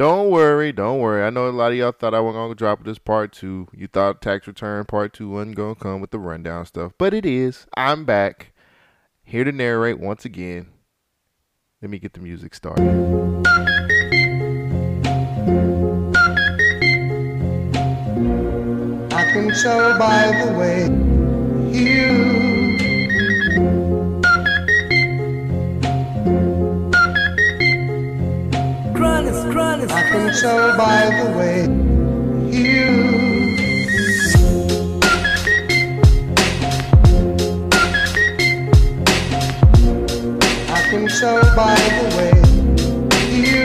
Don't worry, don't worry. I know a lot of y'all thought I was gonna drop this part two. You thought tax return part two wasn't gonna come with the rundown stuff, but it is. I'm back, here to narrate once again. Let me get the music started. I can tell by the way Tell by the way you. I can tell by the way you.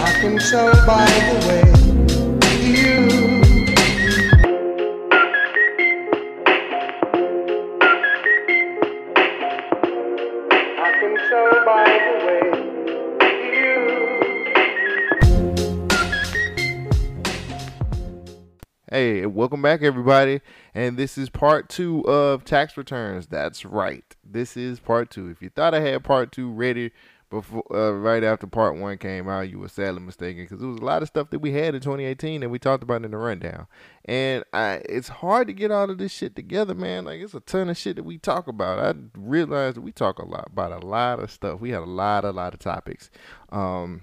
I can tell by the way Hey, welcome back, everybody. And this is part two of tax returns. That's right. This is part two. If you thought I had part two ready before, uh, right after part one came out, you were sadly mistaken because there was a lot of stuff that we had in 2018 that we talked about in the rundown. And I, it's hard to get all of this shit together, man. Like it's a ton of shit that we talk about. I realized that we talk a lot about a lot of stuff. We had a lot, a lot of topics. Um,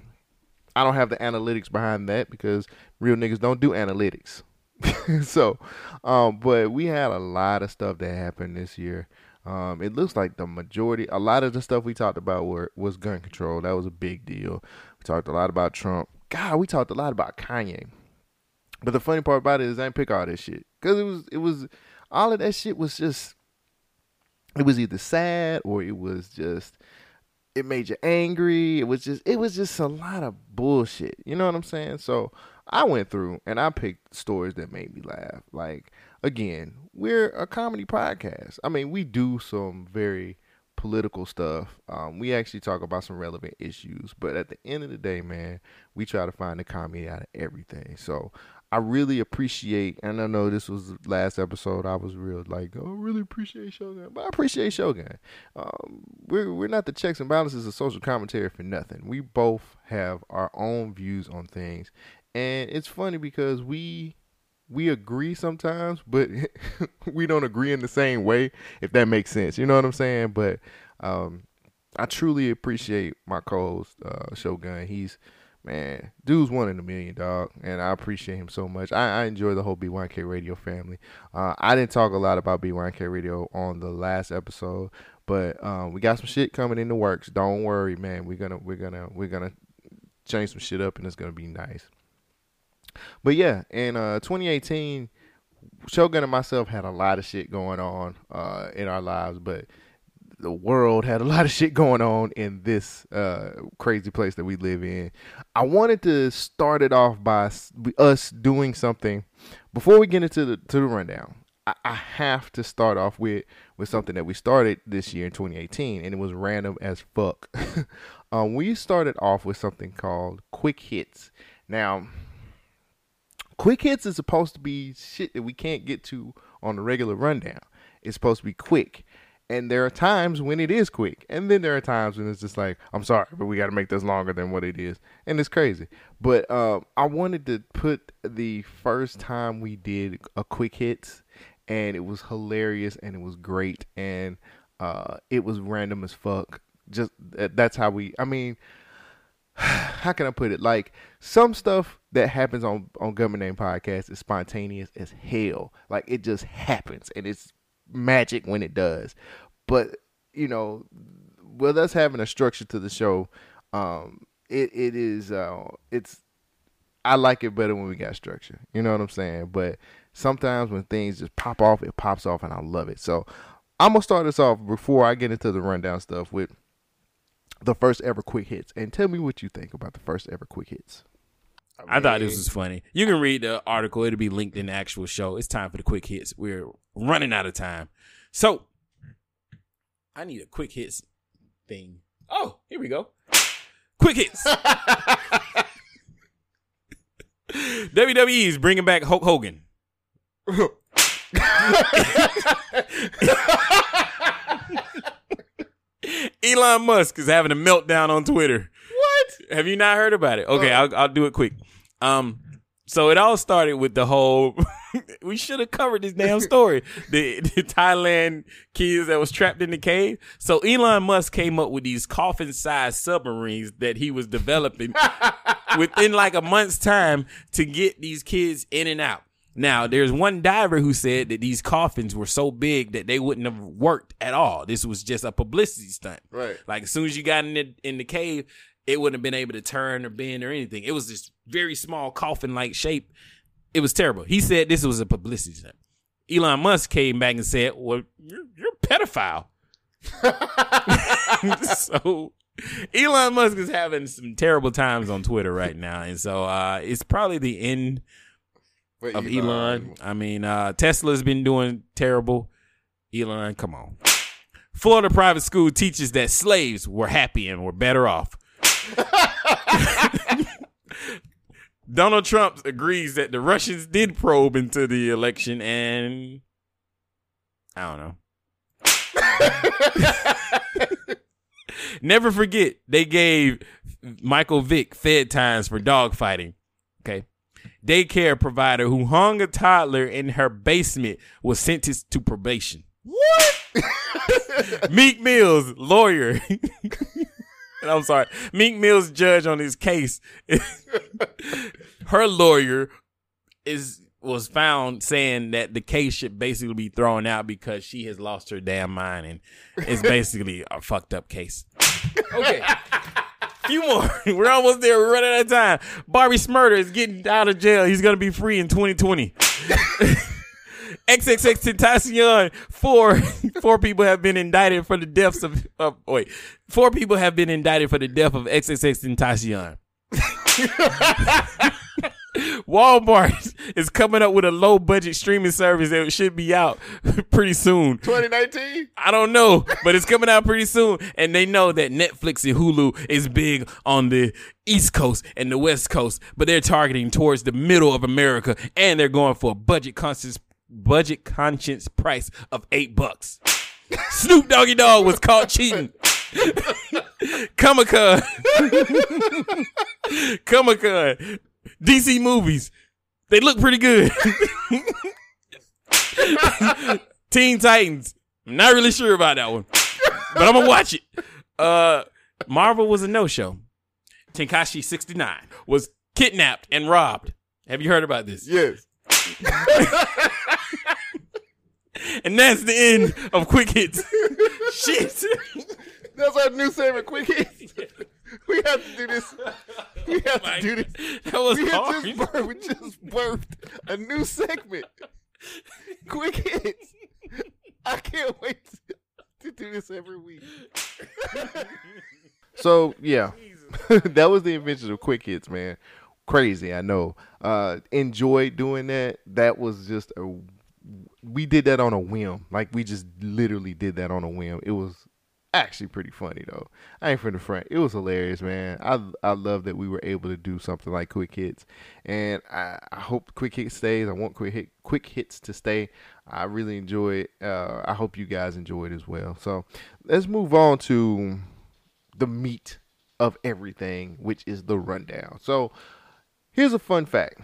I don't have the analytics behind that because real niggas don't do analytics. so, um, but we had a lot of stuff that happened this year. Um, it looks like the majority, a lot of the stuff we talked about were was gun control. That was a big deal. We talked a lot about Trump. God, we talked a lot about Kanye. But the funny part about it is I didn't pick all that shit because it was it was all of that shit was just it was either sad or it was just it made you angry. It was just it was just a lot of bullshit. You know what I'm saying? So I went through and I picked stories that made me laugh. Like again, we're a comedy podcast. I mean, we do some very political stuff. Um, we actually talk about some relevant issues, but at the end of the day, man, we try to find the comedy out of everything. So I really appreciate, and I know this was the last episode. I was real like, oh, I really appreciate Shogun, but I appreciate Shogun. Um, we're we're not the checks and balances of social commentary for nothing. We both have our own views on things, and it's funny because we we agree sometimes, but we don't agree in the same way. If that makes sense, you know what I'm saying. But um, I truly appreciate my co-host uh, Shogun. He's man, dude's one in a million, dog, and I appreciate him so much. I, I enjoy the whole B1K Radio family. Uh, I didn't talk a lot about B1K Radio on the last episode, but um, we got some shit coming in the works. Don't worry, man. We're gonna we're gonna we're gonna change some shit up, and it's gonna be nice. But yeah, in uh, 2018, Shogun and myself had a lot of shit going on uh, in our lives, but the world had a lot of shit going on in this uh, crazy place that we live in. I wanted to start it off by us doing something before we get into the to the rundown. I, I have to start off with with something that we started this year in 2018, and it was random as fuck. um, we started off with something called quick hits. Now, quick hits is supposed to be shit that we can't get to on the regular rundown. It's supposed to be quick. And there are times when it is quick. And then there are times when it's just like, I'm sorry, but we got to make this longer than what it is. And it's crazy. But um, I wanted to put the first time we did a quick hits, and it was hilarious and it was great. And uh, it was random as fuck. Just that's how we, I mean, how can I put it? Like some stuff that happens on on Government Name Podcast is spontaneous as hell. Like it just happens, and it's magic when it does. But you know, with us having a structure to the show, um, it it is uh, it's I like it better when we got structure. You know what I'm saying? But sometimes when things just pop off, it pops off, and I love it. So I'm gonna start this off before I get into the rundown stuff with the first ever quick hits, and tell me what you think about the first ever quick hits. I thought this was funny. You can read the article; it'll be linked in the actual show. It's time for the quick hits. We're running out of time, so I need a quick hits thing. Oh, here we go. Quick hits. WWE is bringing back Hulk Hogan. Elon Musk is having a meltdown on Twitter. What? Have you not heard about it? Okay, uh, I'll, I'll do it quick. Um, so it all started with the whole. we should have covered this damn story. the, the Thailand kids that was trapped in the cave. So Elon Musk came up with these coffin-sized submarines that he was developing within like a month's time to get these kids in and out. Now, there's one diver who said that these coffins were so big that they wouldn't have worked at all. This was just a publicity stunt. Right. Like as soon as you got in the, in the cave, it wouldn't have been able to turn or bend or anything. It was this very small coffin like shape. It was terrible. He said this was a publicity stunt. Elon Musk came back and said, "Well, you're, you're a pedophile." so Elon Musk is having some terrible times on Twitter right now, and so uh, it's probably the end But of Elon. I mean, uh, Tesla's been doing terrible. Elon, come on. Florida private school teaches that slaves were happy and were better off. Donald Trump agrees that the Russians did probe into the election and I don't know. Never forget, they gave Michael Vick fed times for dogfighting. Okay. Daycare provider who hung a toddler in her basement was sentenced to probation. What? Meek Mill's, lawyer. And I'm sorry, Meek Mill's judge on his case. Her lawyer is was found saying that the case should basically be thrown out because she has lost her damn mind and it's basically a fucked up case. Okay. Few more. We're almost there. We're running out of time. Bobby Shmurda is getting out of jail. He's gonna be free in 2020. XXXTentacion. Four four people have been indicted for the deaths of. of wait, four people have been indicted for the death of XXXTentacion. Walmart is coming up with a low budget streaming service that should be out pretty soon. 2019? I don't know, but it's coming out pretty soon. And they know that Netflix and Hulu is big on the East Coast and the West Coast, but they're targeting towards the middle of America and they're going for a budget conscious budget conscious price of eight bucks. Snoop Doggy Dogg was caught cheating. Comic Con. Comic Con. DC movies. They look pretty good. Teen Titans. I'm not really sure about that one, but I'm gonna watch it. Uh, Marvel was a no show. Tekashi 69 was kidnapped and robbed. Have you heard about this? Yes. And that's the end of Quick Hits. Shit. That's our new segment, quick hits. We have to do this. We have to do this. That was We, hard. just birthed, we just birthed a new segment. Quick hits. I can't wait to, to do this every week. so yeah, that was the invention of quick hits, man. Crazy, I know. Uh, enjoyed doing that. That was just a. We did that on a whim. Like we just literally did that on a whim. It was actually pretty funny though. I ain't from the front. It was hilarious, man. I I love that we were able to do something like quick hits, and I, I hope quick Hits stays. I want quick hit quick hits to stay. I really enjoy it. Uh, I hope you guys enjoy it as well. So let's move on to the meat of everything, which is the rundown. So here's a fun fact.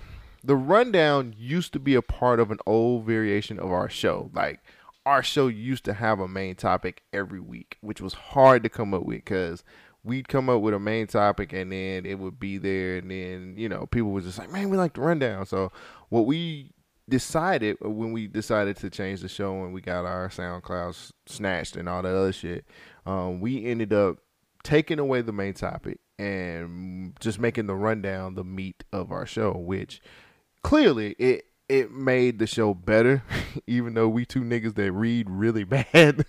The rundown used to be a part of an old variation of our show. Like our show used to have a main topic every week, which was hard to come up with because we'd come up with a main topic and then it would be there, and then you know people was just like, "Man, we like the rundown." So what we decided when we decided to change the show and we got our SoundCloud snatched and all that other shit, um, we ended up taking away the main topic and just making the rundown the meat of our show, which clearly it it made the show better, even though we two niggas that read really bad.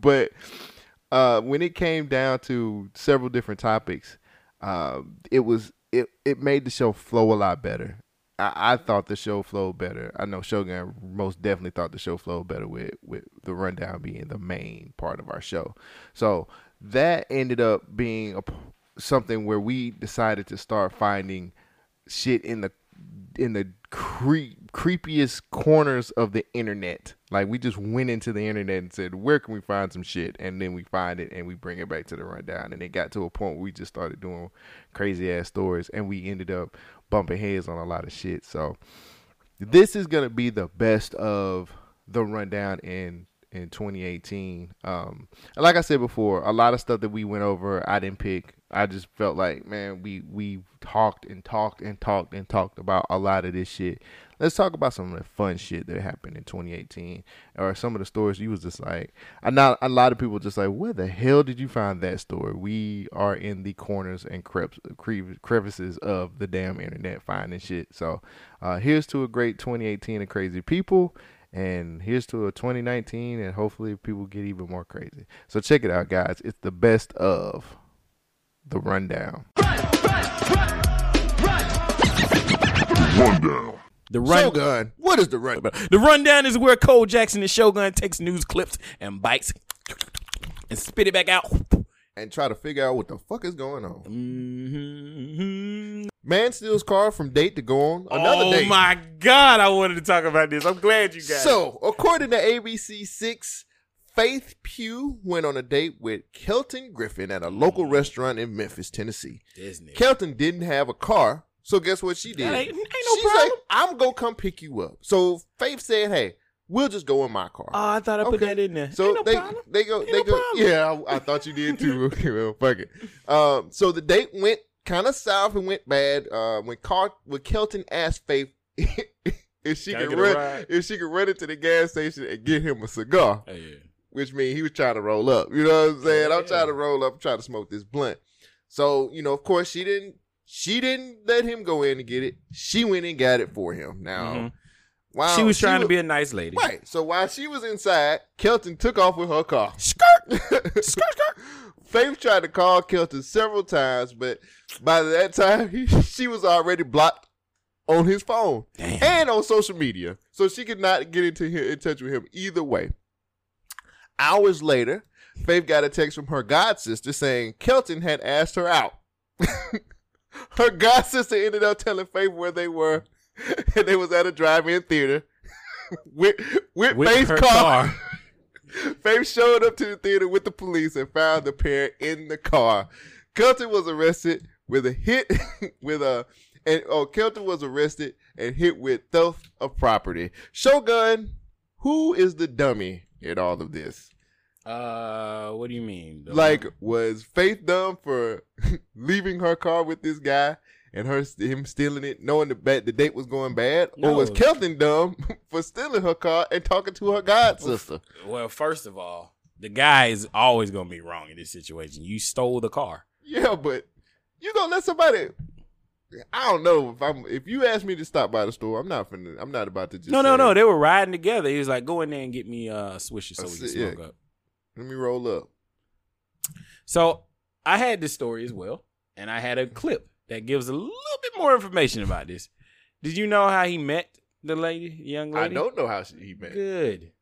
but uh, when it came down to several different topics, uh, it was it it made the show flow a lot better. I, I thought the show flowed better. I know Shogun most definitely thought the show flowed better with with the rundown being the main part of our show. So that ended up being a something where we decided to start finding shit in the in the creep, creepiest corners of the internet. Like we just went into the internet and said, "Where can we find some shit?" And then we find it and we bring it back to the rundown. And it got to a point where we just started doing crazy ass stories, and we ended up bumping heads on a lot of shit. So this is gonna be the best of the rundown in in 2018. Um, like I said before, a lot of stuff that we went over, I didn't pick. I just felt like, man, we we talked and talked and talked and talked about a lot of this shit. Let's talk about some of the fun shit that happened in 2018, or some of the stories you was just like, I know a lot of people just like, where the hell did you find that story? We are in the corners and creps, crevices of the damn internet finding shit. So, uh, here's to a great 2018 of crazy people. And here's to a 2019, and hopefully people get even more crazy. So check it out, guys. It's the best of the rundown. The run Shogun, what is the run? The rundown is where Cole Jackson and Shogun takes news clips and bites and spit it back out. And try to figure out what the fuck is going on. Mhm. Man steals car from date to go on another oh date. my god, I wanted to talk about this. I'm glad you guys. So, according to ABC Six, Faith Pugh went on a date with Kelton Griffin at a local restaurant in Memphis, Tennessee. Nigga. Kelton didn't have a car, so guess what she did? Ain't- ain't no She's problem. like, "I'm gonna come pick you up." So Faith said, "Hey, we'll just go in my car." Oh, I thought I put Okay. that in there. So no they problem. they go Ain't they no go problem. yeah I, I thought you did too okay well fuck it um so the date went kind of south and went bad uh when Car when Kelton asked Faith if she I could run if she could run into the gas station and get him a cigar Oh, yeah. Which means he was trying to roll up you know what I'm saying I'm trying to roll up I'm trying to smoke this blunt so you know of course she didn't she didn't let him go in and get it she went and got it for him now Mhm. while she was trying to be a nice lady. Right. So while she was inside, Kelton took off with her car. Skirt. skirt, skirt. Faith tried to call Kelton several times, but by that time, he, she was already blocked on his phone Damn. and on social media, so she could not get into him, in touch with him either way. Hours later, Faith got a text from her god sister saying Kelton had asked her out. her god sister ended up telling Faith where they were, and they was at a drive-in theater with with, With Faith's car. car. Faith showed up to the theater with the police and found the pair in the car. Kelton was arrested with a hit with a and oh Kelton was arrested and hit with theft of property. Shogun, who is the dummy in all of this? Uh, what do you mean? The- Like, was Faith dumb for leaving her car with this guy and her him stealing it, knowing the the date was going bad, or was No. Kelton dumb for stealing her car and talking to her god sister? well, first of all, the guy is always gonna be wrong in this situation. You stole the car. Yeah, but you gonna let somebody? I don't know if I'm. If you ask me to stop by the store, I'm not finna. I'm not about to just. no, no, say, no. They were riding together. He was like, "Go in there and get me uh swisher so A we can smoke yeah. up." Let me roll up. So I had this story as well, and I had a clip that gives a little bit more information about this. Did you know how he met the lady, young lady? I don't know how she, he met. Good.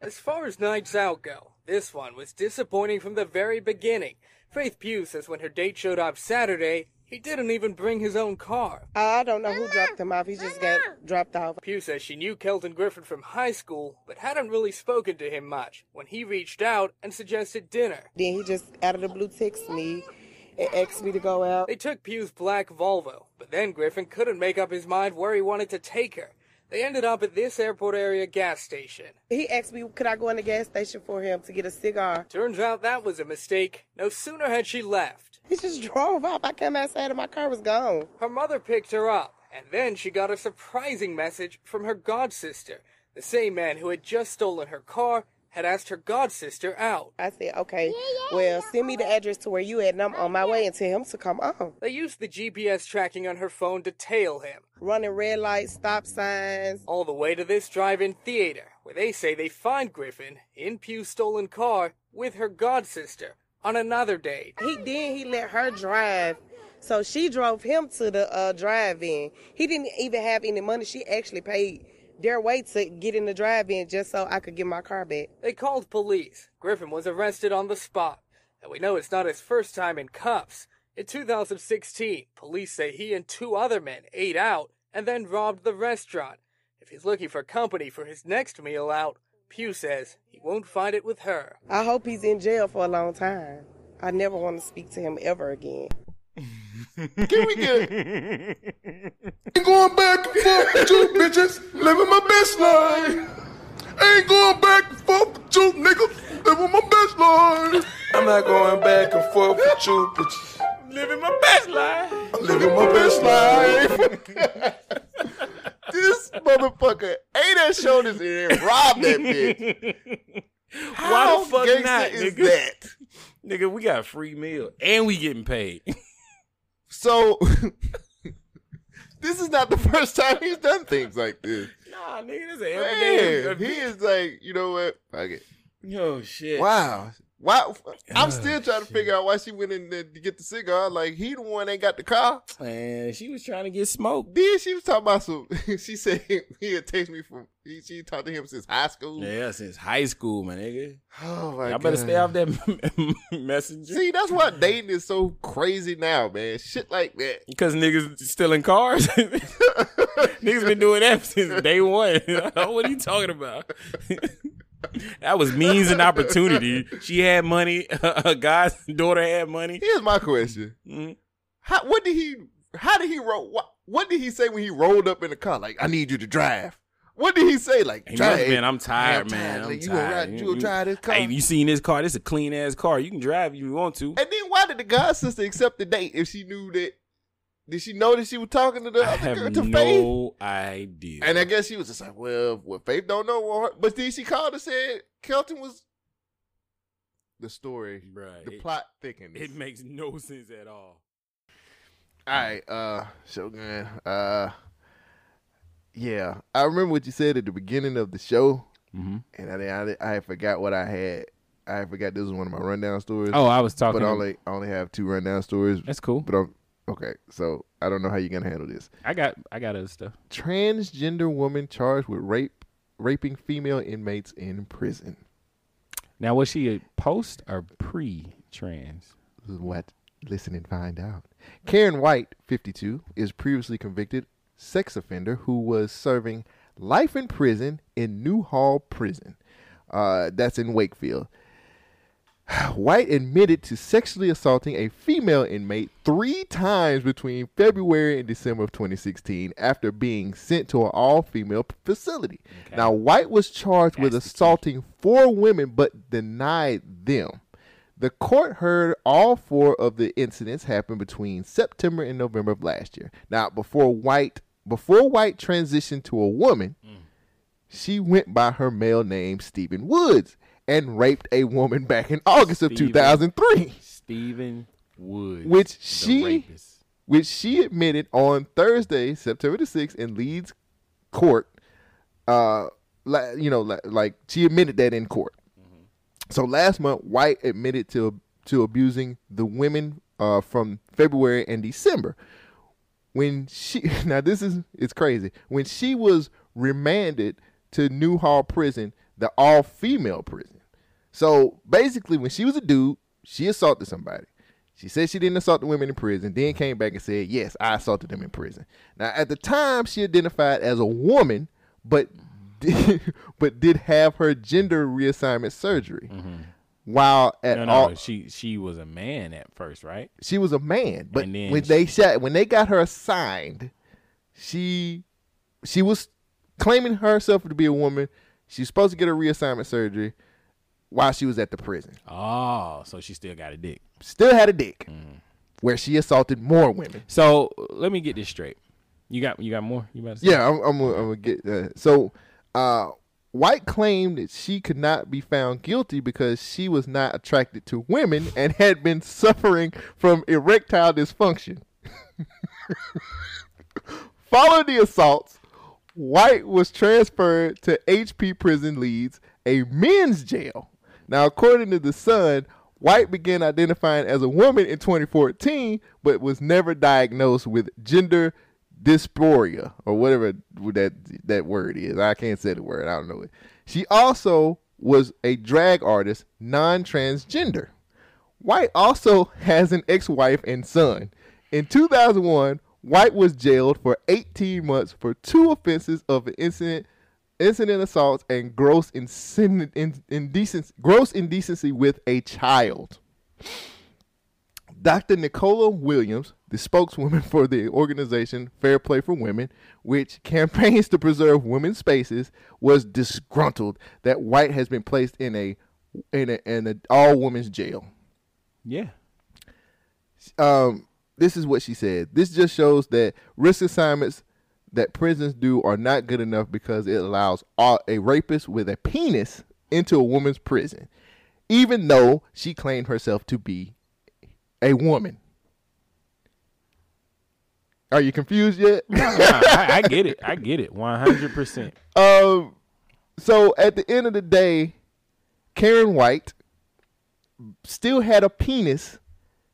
As far as nights out go, this one was disappointing from the very beginning. Faith Pugh says when her date showed up Saturday, he didn't even bring his own car. I don't know who dropped him off. He just got dropped off. Pugh says she knew Kelton Griffin from high school, but hadn't really spoken to him much when he reached out and suggested dinner. Then he just out of the blue texted me and asked me to go out. They took Pugh's black Volvo, but then Griffin couldn't make up his mind where he wanted to take her. They ended up at this airport area gas station. He asked me, could I go in the gas station for him to get a cigar? Turns out that was a mistake. No sooner had she left. He just drove off. I came outside and my car was gone. Her mother picked her up, and then she got a surprising message from her god sister. The same man who had just stolen her car had asked her god sister out. I said, okay, well, send me the address to where you at, and I'm on my oh, way and tell him to come on. They used the GPS tracking on her phone to tail him, Running red lights, stop signs. all the way to this drive in theater, where they say they find Griffin in Pugh's stolen car with her godsister on another date. He then he let her drive. So she drove him to the uh, drive-in. He didn't even have any money. She actually paid their way to get in the drive-in just so I could get my car back. They called police. Griffin was arrested on the spot. And we know it's not his first time in cuffs. In 2016, police say he and two other men ate out and then robbed the restaurant. If he's looking for company for his next meal out, Pugh says he won't find it with her. I hope he's in jail for a long time. I never want to speak to him ever again. Can we get Ain't going back and forth with you bitches, living my best life. Ain't going back and forth with you niggas, living my best life. I'm not going back and forth with you bitches, Living my best life. I'm living my best life. this motherfucker ain't that shoulders and robbed that bitch? Why How the fuck not, is nigga? that? Nigga, we got a free meal and we getting paid. So this is not the first time he's done things like this. nah, nigga, this is everyday. Man, he is like, you know what? Fuck it. Yo, shit. Wow. Wow. I'm still trying to figure out why she went in there to get the cigar. Like he the one that got the car. Man, she was trying to get smoked. Then she was talking about some. She said he had text me from. He, she talked to him since high school. Yeah, since high school, my nigga. Oh my Y'all better stay off that messenger. See, that's why dating is so crazy now, man. Shit like that. Because niggas stealing cars. niggas been doing that since day one. what are you talking about? That was means and opportunity. She had money. A guy's daughter had money. Here's my question: Mhm. How? What did he? How did he roll? What, what did he say when he rolled up in the car? Like, I need you to drive. What did he say? Like, He drive. been, I'm tired, I'm man. tired. I'm Like, you tired. ride- you gonna drive this car? Hey, you seen this car? This is a clean ass car. You can drive if you want to. And then why did the god sister accept the date if she knew that? Did she know that she was talking to the I other girl to Faith? no idea. And I guess she was just like, well, what Faith don't know. What but then she called and said Kelton was the story. Right. the it- plot thickens. It makes no sense at all. All right, uh, Shogun. Uh, yeah, I remember what you said at the beginning of the show, Mm-hmm. and I I, I forgot what I had. I forgot this was one of my rundown stories. Oh, I was talking. but I only I only have two rundown stories. that's cool. But I'm okay. So I don't know how you're gonna handle this. I got I got other stuff. Transgender woman charged with rape, raping female inmates in prison. Now was she a post or pre trans? What? Listen and find out. Karen White, 52, is previously convicted sex offender who was serving life in prison in Newhall Prison. Uh, that's in Wakefield. White admitted to sexually assaulting a female inmate three times between February and December of 2016 after being sent to an all female facility. Now, White was charged with That's key. assaulting four women but denied them. The court heard all four of the incidents happened between September and November of last year. Now, before White before White transitioned to a woman, mm. she went by her male name Stephen Woods and raped a woman back in August of 2003, Stephen Woods, which she rapist. which she admitted on Thursday, September the 6th in Leeds court. Uh, you know, like she admitted that in court. So last month, White admitted to to abusing the women uh, from February and December. When she now this is it's crazy. When she was remanded to Newhall Prison, the all female prison. So basically, when she was a dude, she assaulted somebody. She said she didn't assault the women in prison, then came back and said, Yes, I assaulted them in prison. Now, at the time, she identified as a woman, but did, but did have her gender reassignment surgery. Mm-hmm. While at No, no, all, she she was a man at first, right? she was a man, but when she- they shot, when they got her assigned, she she was claiming herself to be a woman. She's supposed to get a reassignment surgery while she was at the prison. Oh, so she still got a dick. Still had a dick, Mm. where she assaulted more women. So let me get this straight. You got you got more? You about to say? Yeah, I'm, I'm, gonna- get uh, so. Uh, White claimed that she could not be found guilty because she was not attracted to women and had been suffering from erectile dysfunction. Following the assaults, White was transferred to HP Prison Leeds, a men's jail. Now, according to The Sun, White began identifying as a woman in 2014, but was never diagnosed with gender dysphoria or whatever that that word is. I can't say the word. I don't know it. She also was a drag artist, non-transgender. White also has an ex-wife and son. In 2001, White was jailed for 18 months for two offenses of an incident, incident assaults and gross incen- in, indecency, gross indecency with a child. Dr. Nicola Williams, the spokeswoman for the organization Fair Play for Women, which campaigns to preserve women's spaces, was disgruntled that White has been placed in a in a, in an all women's jail. Yeah. Um, this is what she said. This just shows that risk assignments that prisons do are not good enough because it allows a rapist with a penis into a woman's prison, even though she claimed herself to be a woman. Are you confused yet? Nah, I, I get it. I get it. One hundred percent. Um, so at the end of the day, Karen White still had a penis.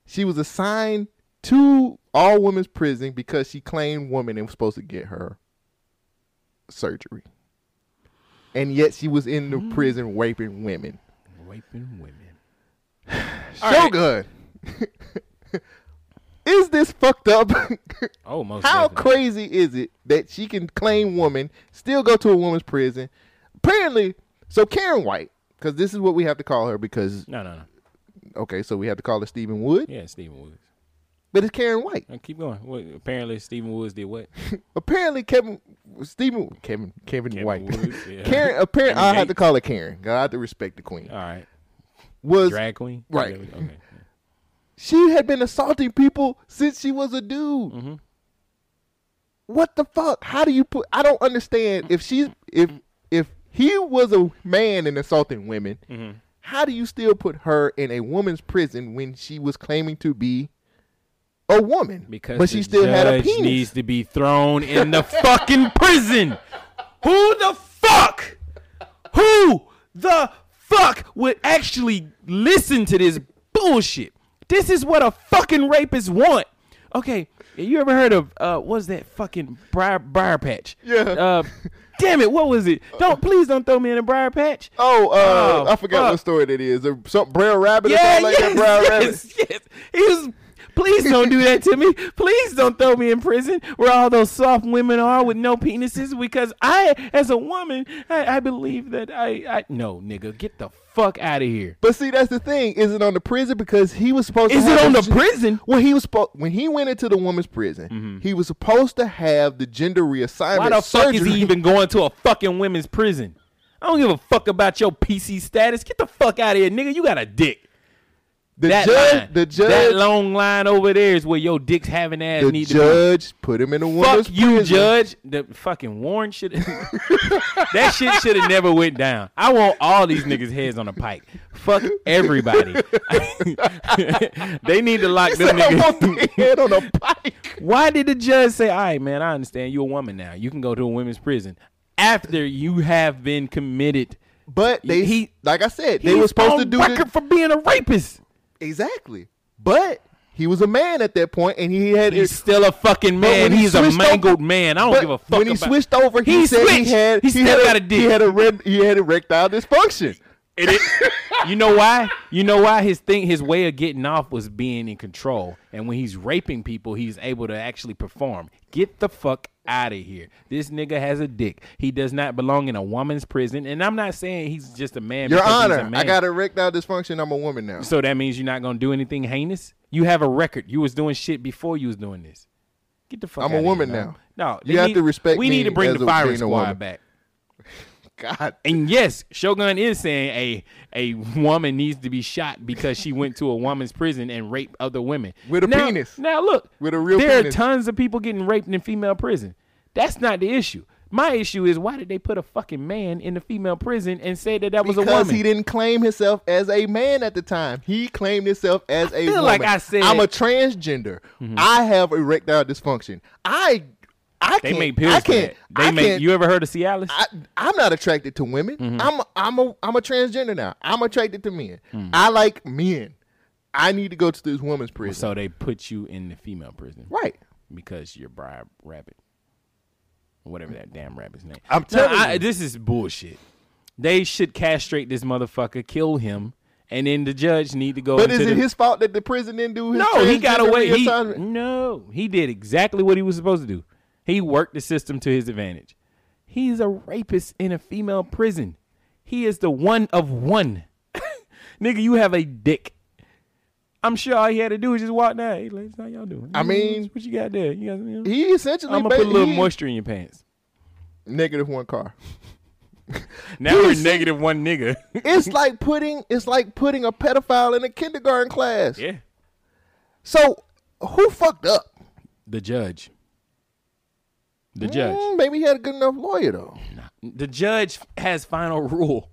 She was assigned to all women's prison because she claimed woman and was supposed to get her surgery. And yet she was in the mm. prison raping women. Raping women. Shogun. is this fucked up? Oh, most How definitely. crazy is it that she can claim woman, still go to a woman's prison? Apparently, so Karen White, because this is what we have to call her because No, no, no. okay, so we have to call her Stephen Wood, Yeah, Stephen Woods. But it's Karen White. Uh, keep going. What, apparently, Stephen Woods did what? Apparently, Kevin Stephen Kevin Kevin, Kevin White. Woods, yeah. Karen apparently I have to call it Karen. I have to respect the queen. All right. Was Drag queen. right. Okay. she had been assaulting people since she was a dude. Mhm. What the fuck? How do you put? I don't understand. If she's if if he was a man and assaulting women, Mm-hmm. how do you still put her in a woman's prison when she was claiming to be a woman? Because but she still had a penis. needs to be thrown in the fucking prison. Who the fuck? Who the fuck would actually listen to this bullshit? This is what a fucking rapist want. Okay, you ever heard of uh what's that fucking briar, briar patch? Yeah. Uh damn it, what was it? Don't please don't throw me in a briar patch. Oh, uh, Oh, I forgot fuck. what story that is. Or Some brown rabbit or Yeah, something like yes, that. Brown rabbit. yes, yes. He was. Please don't do that to me. Please don't throw me in prison where all those soft women are with no penises. Because I, as a woman, I, I believe that I, I. No, nigga, get the fuck out of here. But see, that's the thing. Is it on the prison because he was supposed to. Is to? it on the prison? When he was spo- when he went into the woman's prison, mm-hmm. he was supposed to have the gender reassignment Why the fuck is he even going to a fucking women's prison? I don't give a fuck about your PC status. Get the fuck out of here, nigga. You got a dick. The that judge, line, the judge, that long line over there is where your dick's having ass the need to be. judge put him in a woman's Fuck you, prison. Judge. The fucking Warren should that shit should have never went down. I want all these niggas' heads on a pike. Fuck everybody. they need to lock them I want niggas. the head on a pike. Why did the judge say, "All right, man, I understand you're a woman now. You can go to a women's prison after you have been committed." But they, He- like I said, they were supposed to do record this for being a rapist. Exactly. But he was a man at that point, and he had He's still a fucking man. He's a mangled over- man. I don't give a fuck When he about switched over, he, He said switched. he had He he still had got a dick. He had a red, he had erectile dysfunction. It is. you know why? You know why his thing, his way of getting off was being in control, and when he's raping people, he's able to actually perform. Get the fuck out of here! This nigga has a dick. He does not belong in a woman's prison, and I'm not saying he's just a man. Your because he's a Honor, man. I got erectile dysfunction. I'm a woman now. So that means you're not gonna do anything heinous. You have a record. You was doing shit before you was doing this. Get the fuck. I'm a woman here, now. No, You have need- to respect We need to bring the firing squad woman. back. God, And yes, Shogun is saying a a woman needs to be shot because she went to a woman's prison and raped other women With a now, penis. Now look, With a real there penis. are tons of people getting raped in female prison. That's not the issue. My issue is why did they put a fucking man in the female prison and say that that was a because woman? he didn't claim himself as a man at the time. He claimed himself as a feel woman. like I said- I'm a transgender. Mm-hmm. I have erectile dysfunction. I, I they make pills I for can't. They I make. can't- You ever heard of Cialis? I, I'm not attracted to women. Mm-hmm. I'm a, I'm a I'm a transgender now. I'm attracted to men. Mm. I like men. I need to go to this woman's prison. so they put you in the female prison, right. Because you're Briar Rabbit, whatever that damn rabbit's name. I'm telling I- you. this is bullshit. They should castrate this motherfucker, kill him, and then the judge need to go. But is it the, his fault that the prison didn't do his No, he got away. He, no, he did exactly what he was supposed to do. He worked the system to his advantage. He's a rapist in a female prison. He is the one of one. Nigga, you have a dick. I'm sure all he had to do was just walk down. Hey, ladies, how y'all doing? I mean, what you got there? You got, you know? He essentially I'm gonna put a little he- moisture in your pants. negative one car. Now we're negative one nigga. it's like putting it's like putting a pedophile in a kindergarten class. yeah, So who fucked up? the judge. The judge. Mm, maybe he had a good enough lawyer though. The judge has final rule.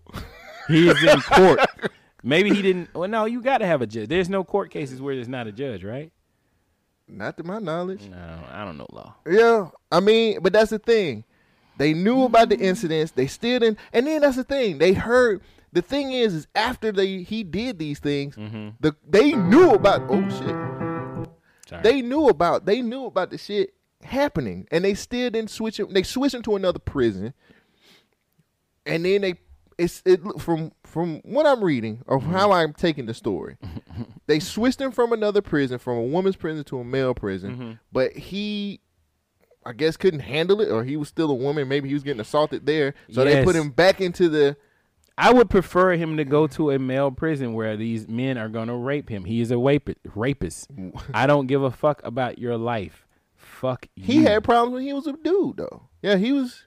he is in court. Maybe he didn't. Well, no, you got to have a judge. There's no court cases where there's not a judge, right? Not to my knowledge. No, I don't know law. Yeah, I mean, but that's the thing. They knew about the incidents. They still didn't. And then that's the thing. They heard. The thing is, is after they he did these things, the they knew about. Oh shit. Sorry. They knew about. They knew about the shit happening, and they still didn't switch him. They switched him to another prison, and then they. It's it from from what I'm reading or mm-hmm. how I'm taking the story. they switched him from another prison, from a woman's prison to a male prison, mm-hmm. but he I guess couldn't handle it, or he was still a woman. Maybe he was getting assaulted there, so they put him back into the. I would prefer him to go to a male prison where these men are going to rape him. He is a rapi- rapist. I don't give a fuck about your life. Fuck He you. had problems when he was a dude, though. Yeah, he was.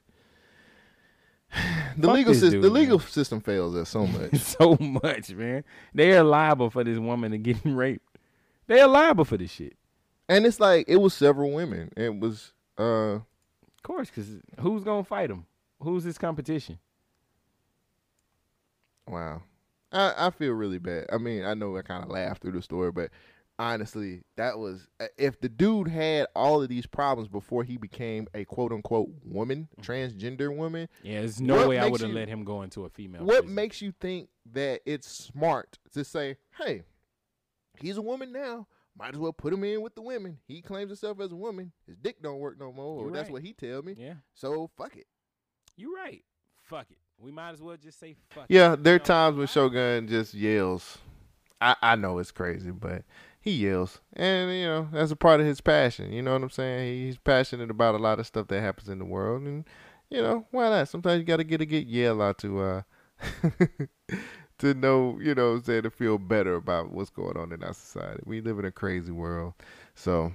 The Fuck legal this system, dude, the legal system fails us so much. so much, man. They are liable for this woman to getting raped. They are liable for this shit. and it's like it was several women. It was uh Of course, because who's gonna fight him? Who's his competition? wow. I I feel really bad. I mean, I know I kind of laughed through the story, but honestly, that was uh, if the dude had all of these problems before he became a quote unquote woman, transgender woman. Yeah, there's no way I would have let him go into a female. What prison. makes you think that it's smart to say, "Hey, he's a woman now. Might as well put him in with the women. He claims himself as a woman. His dick don't work no more. Or You that's what he tell me. Yeah, So fuck it." you right. Fuck it. We might as well just say fuck. Yeah, it. there are times when Shogun just yells. I I know it's crazy, but he yells, and you know that's a part of his passion. You know what I'm saying? He's passionate about a lot of stuff that happens in the world, and you know why not? Sometimes you got to get a get yell out to uh to know, you know, saying to feel better about what's going on in our society. We live in a crazy world, so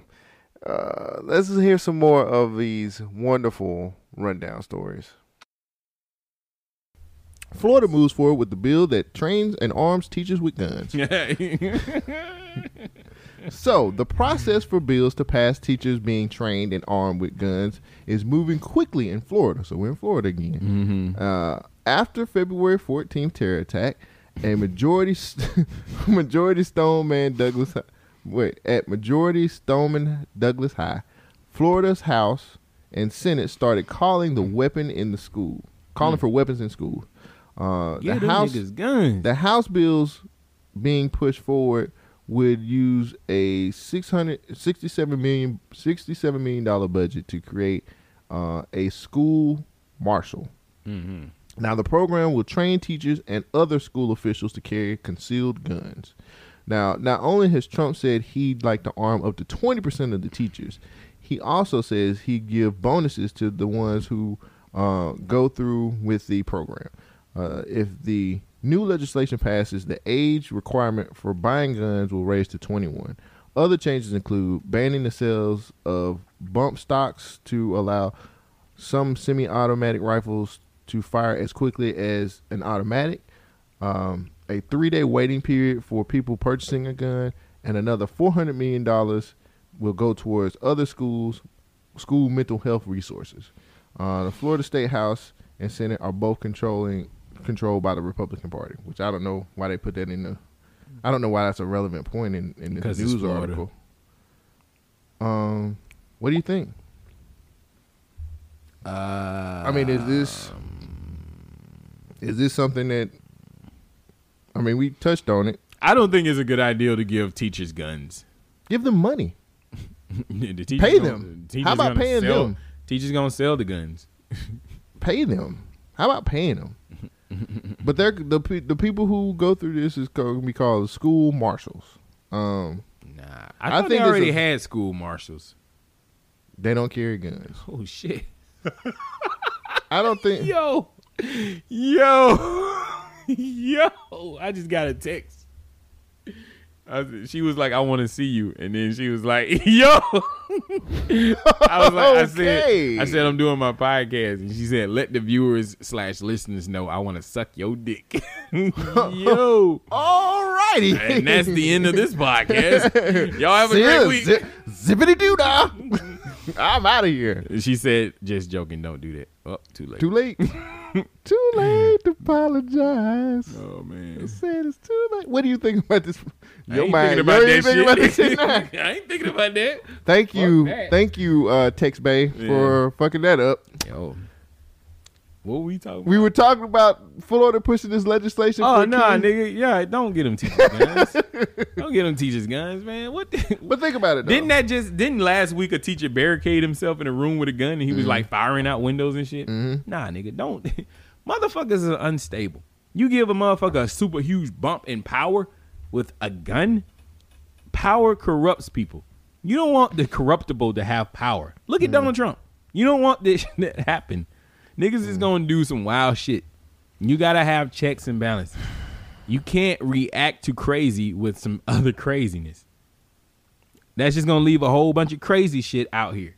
uh, let's hear some more of these wonderful rundown stories. Florida moves forward with the bill that trains and arms teachers with guns. So, the process for bills to pass teachers being trained and armed with guns is moving quickly in Florida. So, we're in Florida again. Uh, after February 14th terror attack, a majority majority Stoneman Douglas wait at majority Stoneman Douglas High, Florida's House and Senate started calling the weapon in the school, calling for weapons in school. Uh, the House guns. the House bills being pushed forward would use a 667 million 67 million dollar budget to create uh, a school marshal. Now the program will train teachers and other school officials to carry concealed guns. Now, not only has Trump said he'd like to arm up to 20% of the teachers, he also says he'd give bonuses to the ones who uh, go through with the program. Uh, if the new legislation passes, the age requirement for buying guns will raise to 21. Other changes include banning the sales of bump stocks to allow some semi-automatic rifles to fire as quickly as an automatic, um, a three-day waiting period for people purchasing a gun, and another $400 million will go towards other schools, school mental health resources. Uh, the Florida State House and Senate are both controlling controlled by the Republican Party, which I don't know why they put that in the. I don't know why that's a relevant point in, in this news article. Um, what do you think? Uh, I mean, is this is this something that? I mean, we touched on it. I don't think it's a good idea to give teachers guns. Give them money. the Pay gonna- them. teachers How about paying sell- them? Teachers gonna sell the guns. Pay them. How about paying them? but they're the pe- the people who go through this is going to be called school marshals. Um, Nah, I I, think they already a- had school marshals. they don't carry guns. Oh shit. I don't think. Yo, yo, yo! I just got a text. Was- she was like, "I want to see you," and then she was like, "Yo." I was like, "I Okay. said, I said I'm doing my podcast," and she said, "Let the viewers slash listeners know I want to suck your dick." Yo, Alrighty, and that's the end of this podcast. Y'all have a great week. Zip, zippity doo dah. I'm out of here. She said, "Just joking. Don't do that." Oh, too late. Too late. too late to apologize. Oh man. I Said it's too late. What do you think about this? I Your ain't mind. thinking about you thinking shit. about this shit now. I ain't thinking about that. Thank you, that. thank you, uh, Tex Bay, for fucking that up. Yo, what were we talking? about? We were talking about Florida pushing this legislation. Oh for nah, nigga. Yeah, don't get them teachers guns. don't get them teachers guns, man. What? The, But think about it. Though. didn't that just didn't last week a teacher barricade himself in a room with a gun and he was mm-hmm. like firing out windows and shit? Mm-hmm. Nah, nigga, don't. Motherfuckers are unstable. You give a motherfucker a super huge bump in power with a gun. Power corrupts people. You don't want the corruptible to have power. Look at mm-hmm. Donald Trump. You don't want this shit to happen. Niggas is gonna do some wild shit. You gotta have checks and balances. You can't react to crazy with some other craziness. That's just gonna leave a whole bunch of crazy shit out here.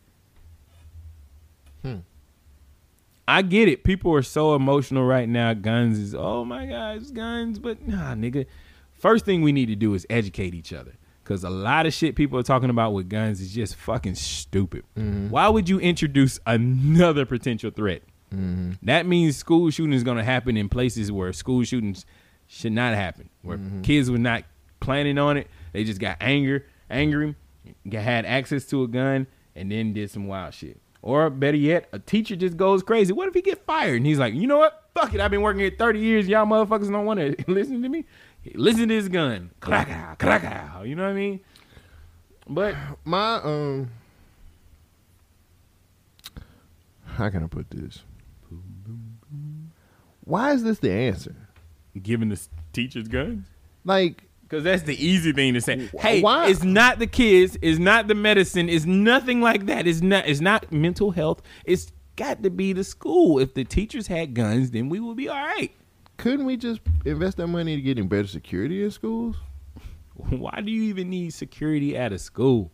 Hmm. I get it. People are so emotional right now. Guns is oh my god, it's guns. But nah, nigga. First thing we need to do is educate each other. Cause a lot of shit people are talking about with guns is just fucking stupid. Why would you introduce another potential threat? That means school shooting is gonna happen in places where school shootings should not happen. Where kids were not planning on it. They just got anger, angry, had access to a gun, and then did some wild shit. Or better yet, a teacher just goes crazy. What if he get fired and he's like, you know what? Fuck it. I've been working here 30 years. Y'all motherfuckers don't want to listen to me. Listen to this gun. Clack out, clack out. You know what I mean? But my um how can I put this? Why is this the answer? giving the teachers guns? Like Because that's the easy thing to say. Hey, why- it's not the kids, it's not the medicine, it's nothing like that. It's not it's not mental health. It's got to be the school. If the teachers had guns, then we would be all right. couldn't we just invest that money to getting better security in schools? Why do you even need security at a school?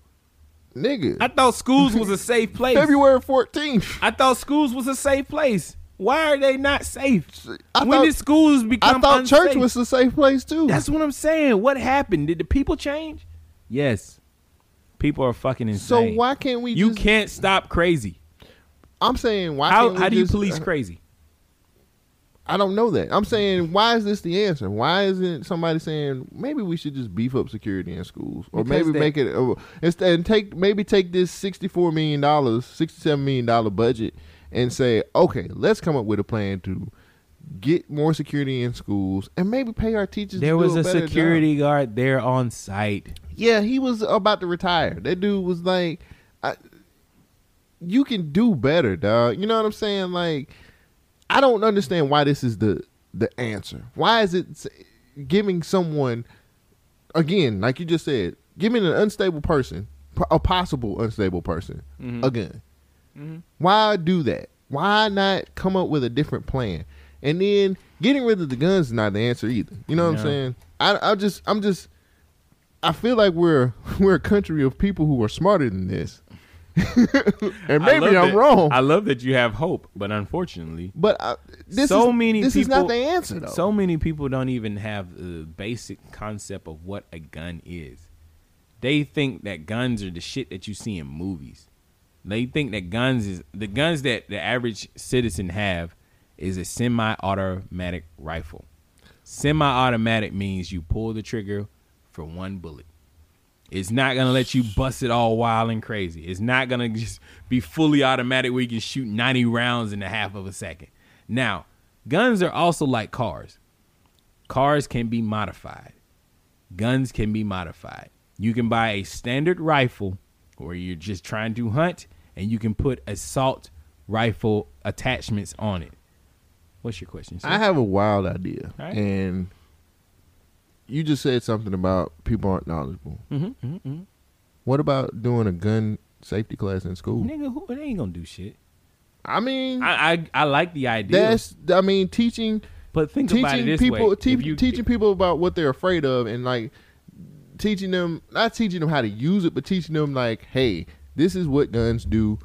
Nigga. I thought schools was a safe place. February 14th. I thought schools was a safe place. Why are they not safe? I when thought- did schools become I thought unsafe? church was a safe place too. That's what I'm saying. What happened? Did the people change? Yes. People are fucking insane. so why can't we You just, can't stop crazy. I'm saying why How can't we how do you police crazy? I don't know that. I'm saying why is this the answer? Why isn't somebody saying maybe we should just beef up security in schools or Because maybe they- make it uh, instead and take maybe take this 64 million dollars, 67 million dollar budget and say, "Okay, let's come up with a plan to get more security in schools and maybe pay our teachers There to was do a better job." security guard there on site. Yeah, he was about to retire. That dude was like, I, "You can do better, dog." You know what I'm saying? Like, I don't understand why this is the the answer. Why is it giving someone again, like you just said, giving an unstable person, a possible unstable person, mm-hmm. a gun? Mm-hmm. Why do that? Why not come up with a different plan? And then getting rid of the guns is not the answer either. You know what No. I'm saying? I I just I'm just I feel like we're we're a country of people who are smarter than this. and maybe I'm that- wrong. I love that you have hope, but unfortunately, but uh, this so is, many this people, is not the answer though. So many people don't even have the basic concept of what a gun is. They think that guns are the shit that you see in movies. They think that guns is the guns that the average citizen have is a semi-automatic rifle. Semi-automatic means you pull the trigger for one bullet. It's not gonna let you bust it all wild and crazy. It's not gonna just be fully automatic where you can shoot 90 rounds in a half of a second. Now, guns are also like cars. Cars can be modified. Guns can be modified. You can buy a standard rifle where you're just trying to hunt and you can put assault rifle attachments on it. What's your question? sir? I have a wild idea, right. and you just said something about people aren't knowledgeable. Mhm, mhm, mhm. What about doing a gun safety class in school? Nigga, who, they ain't gonna do shit. I mean, I I, I like the idea, that's. I mean, teaching but think about it teaching this people way: te- you- teaching people about what they're afraid of, and like teaching them not teaching them how to use it, but teaching them like, hey, this is what guns do.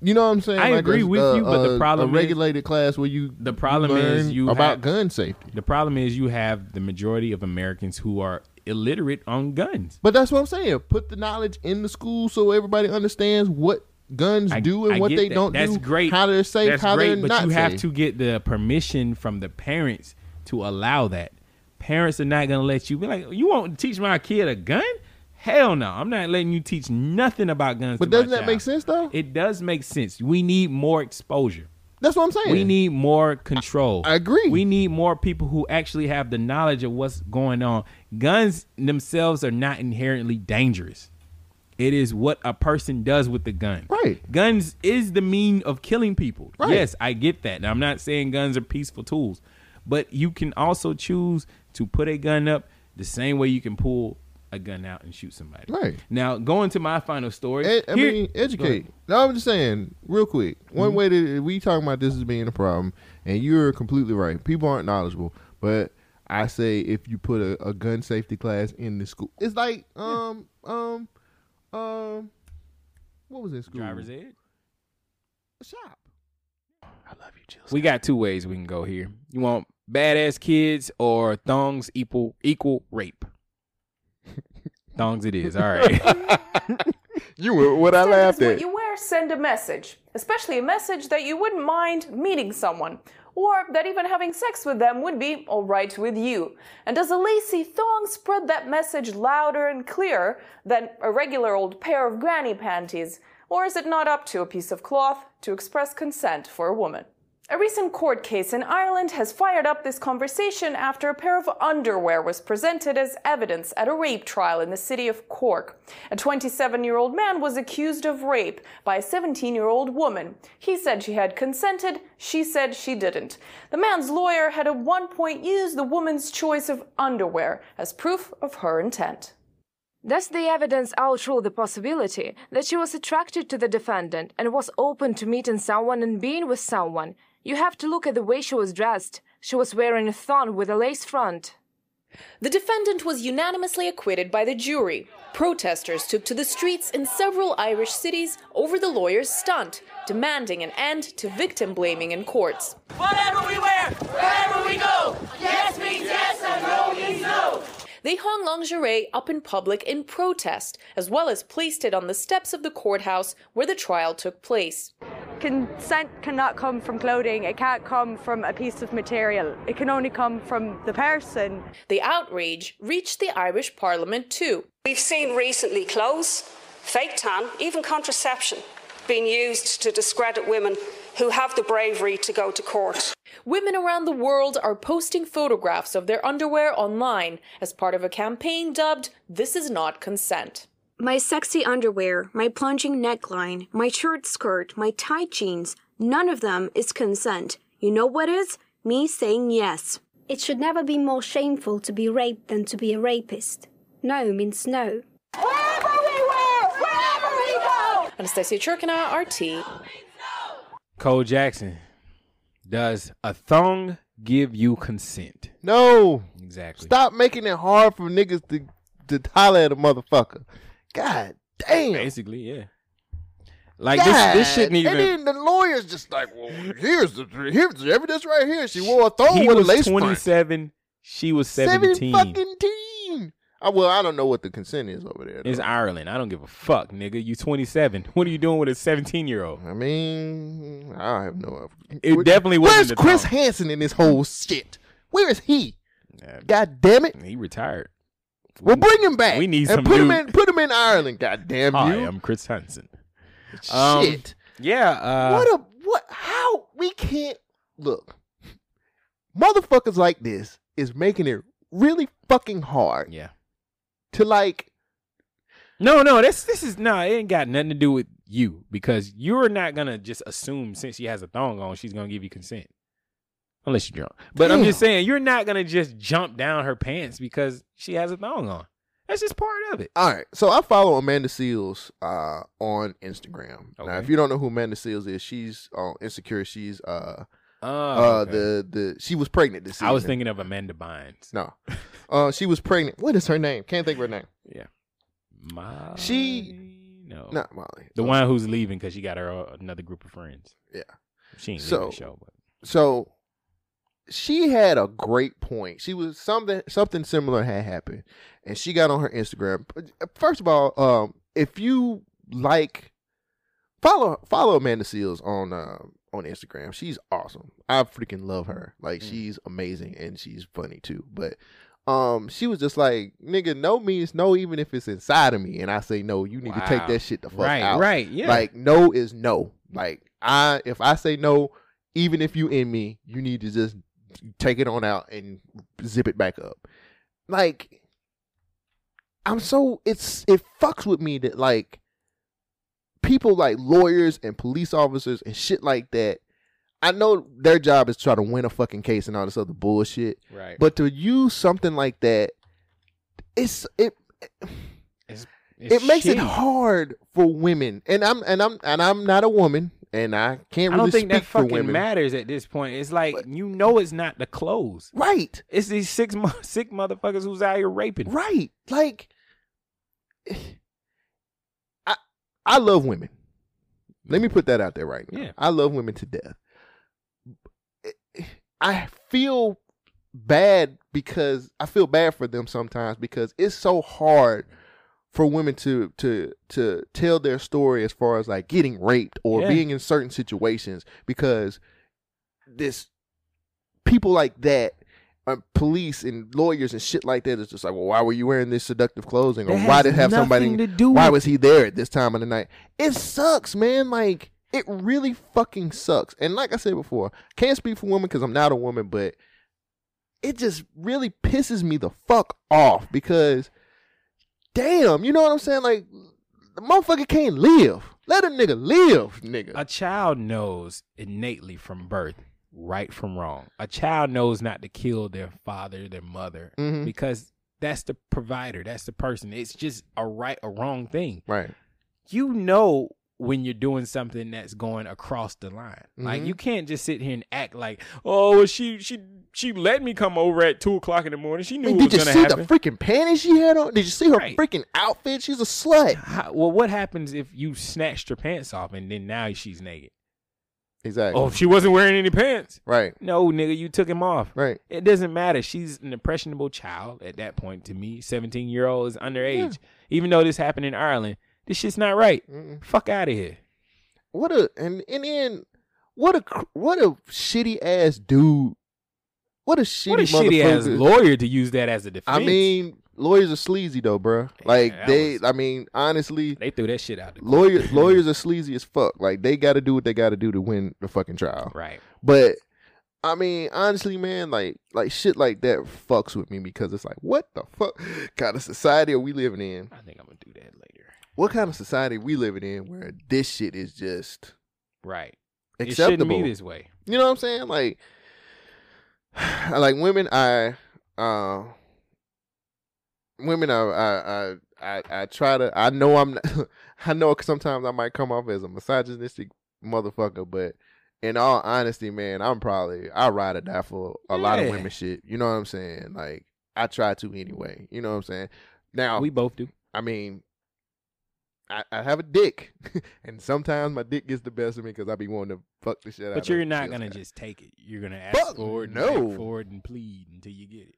You know what I'm saying? I Like agree a- with a- you, but the uh, problem a is- regulated class where you The problem is you about have- gun safety. The problem is you have the majority of Americans who are illiterate on guns. But that's what I'm saying. Put the knowledge in the school so everybody understands what guns I- do and I what they that. don't That's do. great. How they're safe, That's how great, they're but not you have to get the permission from the parents to allow that. Parents are not gonna let you be like, you won't teach my kid a gun? Hell no, I'm not letting you teach nothing about guns. But doesn't that make sense though? It does make sense. We need more exposure. That's what I'm saying. We need more control. I agree. We need more people who actually have the knowledge of what's going on. Guns themselves are not inherently dangerous. It is what a person does with the gun. Right. Guns is the mean of killing people. Right. Yes, I get that. Now, I'm not saying guns are peaceful tools, but you can also choose to put a gun up the same way you can pull a gun out and shoot somebody. Right. Now, going to my final story. Ed, I here- mean, educate. No, I'm just saying, real quick. One Mm-hmm. way that we talking about this as being a problem, and you're completely right. People aren't knowledgeable, but I say if you put a, a gun safety class in the school, it's like um um um what was in school? Driver's ed. A shop. I love you, Jill. We got two ways we can go here. You want badass kids or thongs equal equal rape? Thongs it is. All right. You were what I laughed us what at. you wear, send a message, especially a message that you wouldn't mind meeting someone, or that even having sex with them would be all right with you. And does a lacy thong spread that message louder and clearer than a regular old pair of granny panties? Or is it not up to a piece of cloth to express consent for a woman? A recent court case in Ireland has fired up this conversation after a pair of underwear was presented as evidence at a rape trial in the city of Cork. A 27 year old man was accused of rape by a 17 year old woman. He said she had consented, she said she didn't. The man's lawyer had at one point used the woman's choice of underwear as proof of her intent. Does the evidence outrule the possibility that she was attracted to the defendant and was open to meeting someone and being with someone? You have to look at the way she was dressed. She was wearing a thong with a lace front. The defendant was unanimously acquitted by the jury. Protesters took to the streets in several Irish cities over the lawyer's stunt, demanding an end to victim blaming in courts. Whatever we wear, wherever we go, yes means yes and no means no. They hung lingerie up in public in protest, as well as placed it on the steps of the courthouse where the trial took place. Consent cannot come from clothing, it can't come from a piece of material. It can only come from the person. The outrage reached the Irish Parliament too. We've seen recently clothes, fake tan, even contraception being used to discredit women who have the bravery to go to court. Women around the world are posting photographs of their underwear online as part of a campaign dubbed This Is Not Consent. My sexy underwear, my plunging neckline, my short skirt, my tight jeans, none of them is consent. You know what is? Me saying yes. It should never be more shameful to be raped than to be a rapist. No means no. Wherever we wear, wherever we go. Anastasia Churkina, RT. Cole Jackson. Does a thong give you consent? No. Exactly. Stop making it hard for niggas to to holler at a motherfucker. God damn. Basically, yeah. Like this, this shouldn't even. And then the lawyer's just like, well, here's the here's the evidence right here. She wore a thong he with a was lace front. 27. She was Seven 17. fucking teen. Uh, well, I don't know what the consent is over there. It's. Ireland. I don't give a fuck, nigga. You 27. What are you doing with a 17 year old? I mean, I have no. It definitely wasn't Where's Chris. Hansen in this whole shit? Where is he? God damn it! He retired. Well, bring him back. We need and some put him new- in. Put him in Ireland. God damn Hi, you! I'm Chris Hansen. Shit. Um, Yeah. Uh, what a what? How we can't look? Motherfuckers like this is making it really fucking hard. Yeah. To like, No, no, this this is no, it ain't got nothing to do with you because you're not gonna just assume since she has a thong on, she's gonna give you consent. Unless you're drunk. But I'm just saying, you're not gonna just jump down her pants because she has a thong on. That's just part of it. All right, so I follow Amanda Seales uh, on Instagram. Now, if you don't know who Amanda Seales is, she's on Insecure. She's uh, Oh, uh, the the she was pregnant this season. I was thinking of Amanda Bynes. no, uh, she was pregnant. What is her name? Can't think of her name. Yeah. Molly. She no, not Molly. The one who's leaving because she got her uh, another group of friends. Yeah. She ain't So- leaving the show, but So she had a great point. She was something something similar had happened, and she got on her Instagram. First of all, um, if you like follow follow Amanda Seales on uh, on Instagram, she's awesome. I freaking love her. Like she's amazing and she's funny too. But um, she was just like, "Nigga, no means no, even if it's inside of me." And I say no, you need to take that shit the fuck Right, out. right, yeah. Like no is no. Like I, if I say no, even if you in me, you need to just take it on out and zip it back up. Like I'm so it's it fucks with me that like people like lawyers and police officers and shit like that. I know their job is to try to win a fucking case and all this other bullshit. Right. But to use something like that, it's it it's it makes it hard for women. And I'm and I'm and I'm not a woman and I can't I don't think that fucking women. matters at this point. It's like you know it's not the clothes, right? It's these six sick motherfuckers who's out here raping, right? Like, I I love women. Let me put that out there right now. Yeah. I love women to death. I feel bad because I feel bad for them sometimes because it's so hard for women to to to tell their story as far as like getting raped or Yeah. being in certain situations because this people like that uh, police and lawyers and shit like that is just like well why were you wearing this seductive clothing? Or That why did have somebody to do why was he there at this time of the night? It sucks man. Like it really fucking sucks. And like i said before can't speak for women because i'm not a woman but it just really pisses me the fuck off because damn you know what i'm saying like the motherfucker can't live let a nigga live nigga A child knows innately from birth right from wrong. A child knows not to kill their father, their mother, Mhm. because that's the provider, that's the person. It's just a right or wrong thing. right You know when you're doing something that's going across the line. Like Mhm. you can't just sit here and act like, oh, she she she let me come over at two o'clock in the morning. She knew Hey, did was you see happen. the freaking panties she had on? Did you see her Right. freaking outfit? She's a slut. How- well, what happens if you snatched her pants off and then now she's naked? Exactly. Oh, if she wasn't wearing any pants. Right. No, nigga, you took him off. Right. It doesn't matter. She's an impressionable child at that point to me. 17 year old is underage. Even though this happened in Ireland, this shit's not right. Fuck out of here. What a and and then what a what a shitty ass dude. What a shitty What a shitty ass lawyer to use that as a defense. I mean, lawyers are sleazy though, bro. Like that they, I mean, honestly, they threw that shit out. The lawyers lawyers are sleazy as fuck. Like they got to do what they got to do to win the fucking trial. Right. But I mean, honestly, man, like like shit like that fucks with me because it's like, what the fuck kind of society are we living in? I think I'm gonna do that later. What kind of society we living in where this shit is just Right. acceptable? It shouldn't be this way. You know what I'm saying? Like, like women, I, uh, women, I, I, I, I, I try to. I know I'm. I know sometimes I might come off as a misogynistic motherfucker, but in all honesty, man, I'm probably I ride or die for a lot of women shit. You know what I'm saying? Like, I try to anyway. You know what I'm saying? Now We both do. I mean, I, I have a dick, and sometimes my dick gets the best of me because I be wanting to fuck the shit out. But you're of not gonna man. just take it. You're gonna ask Fuck for it, no. beg for it, and plead until you get it.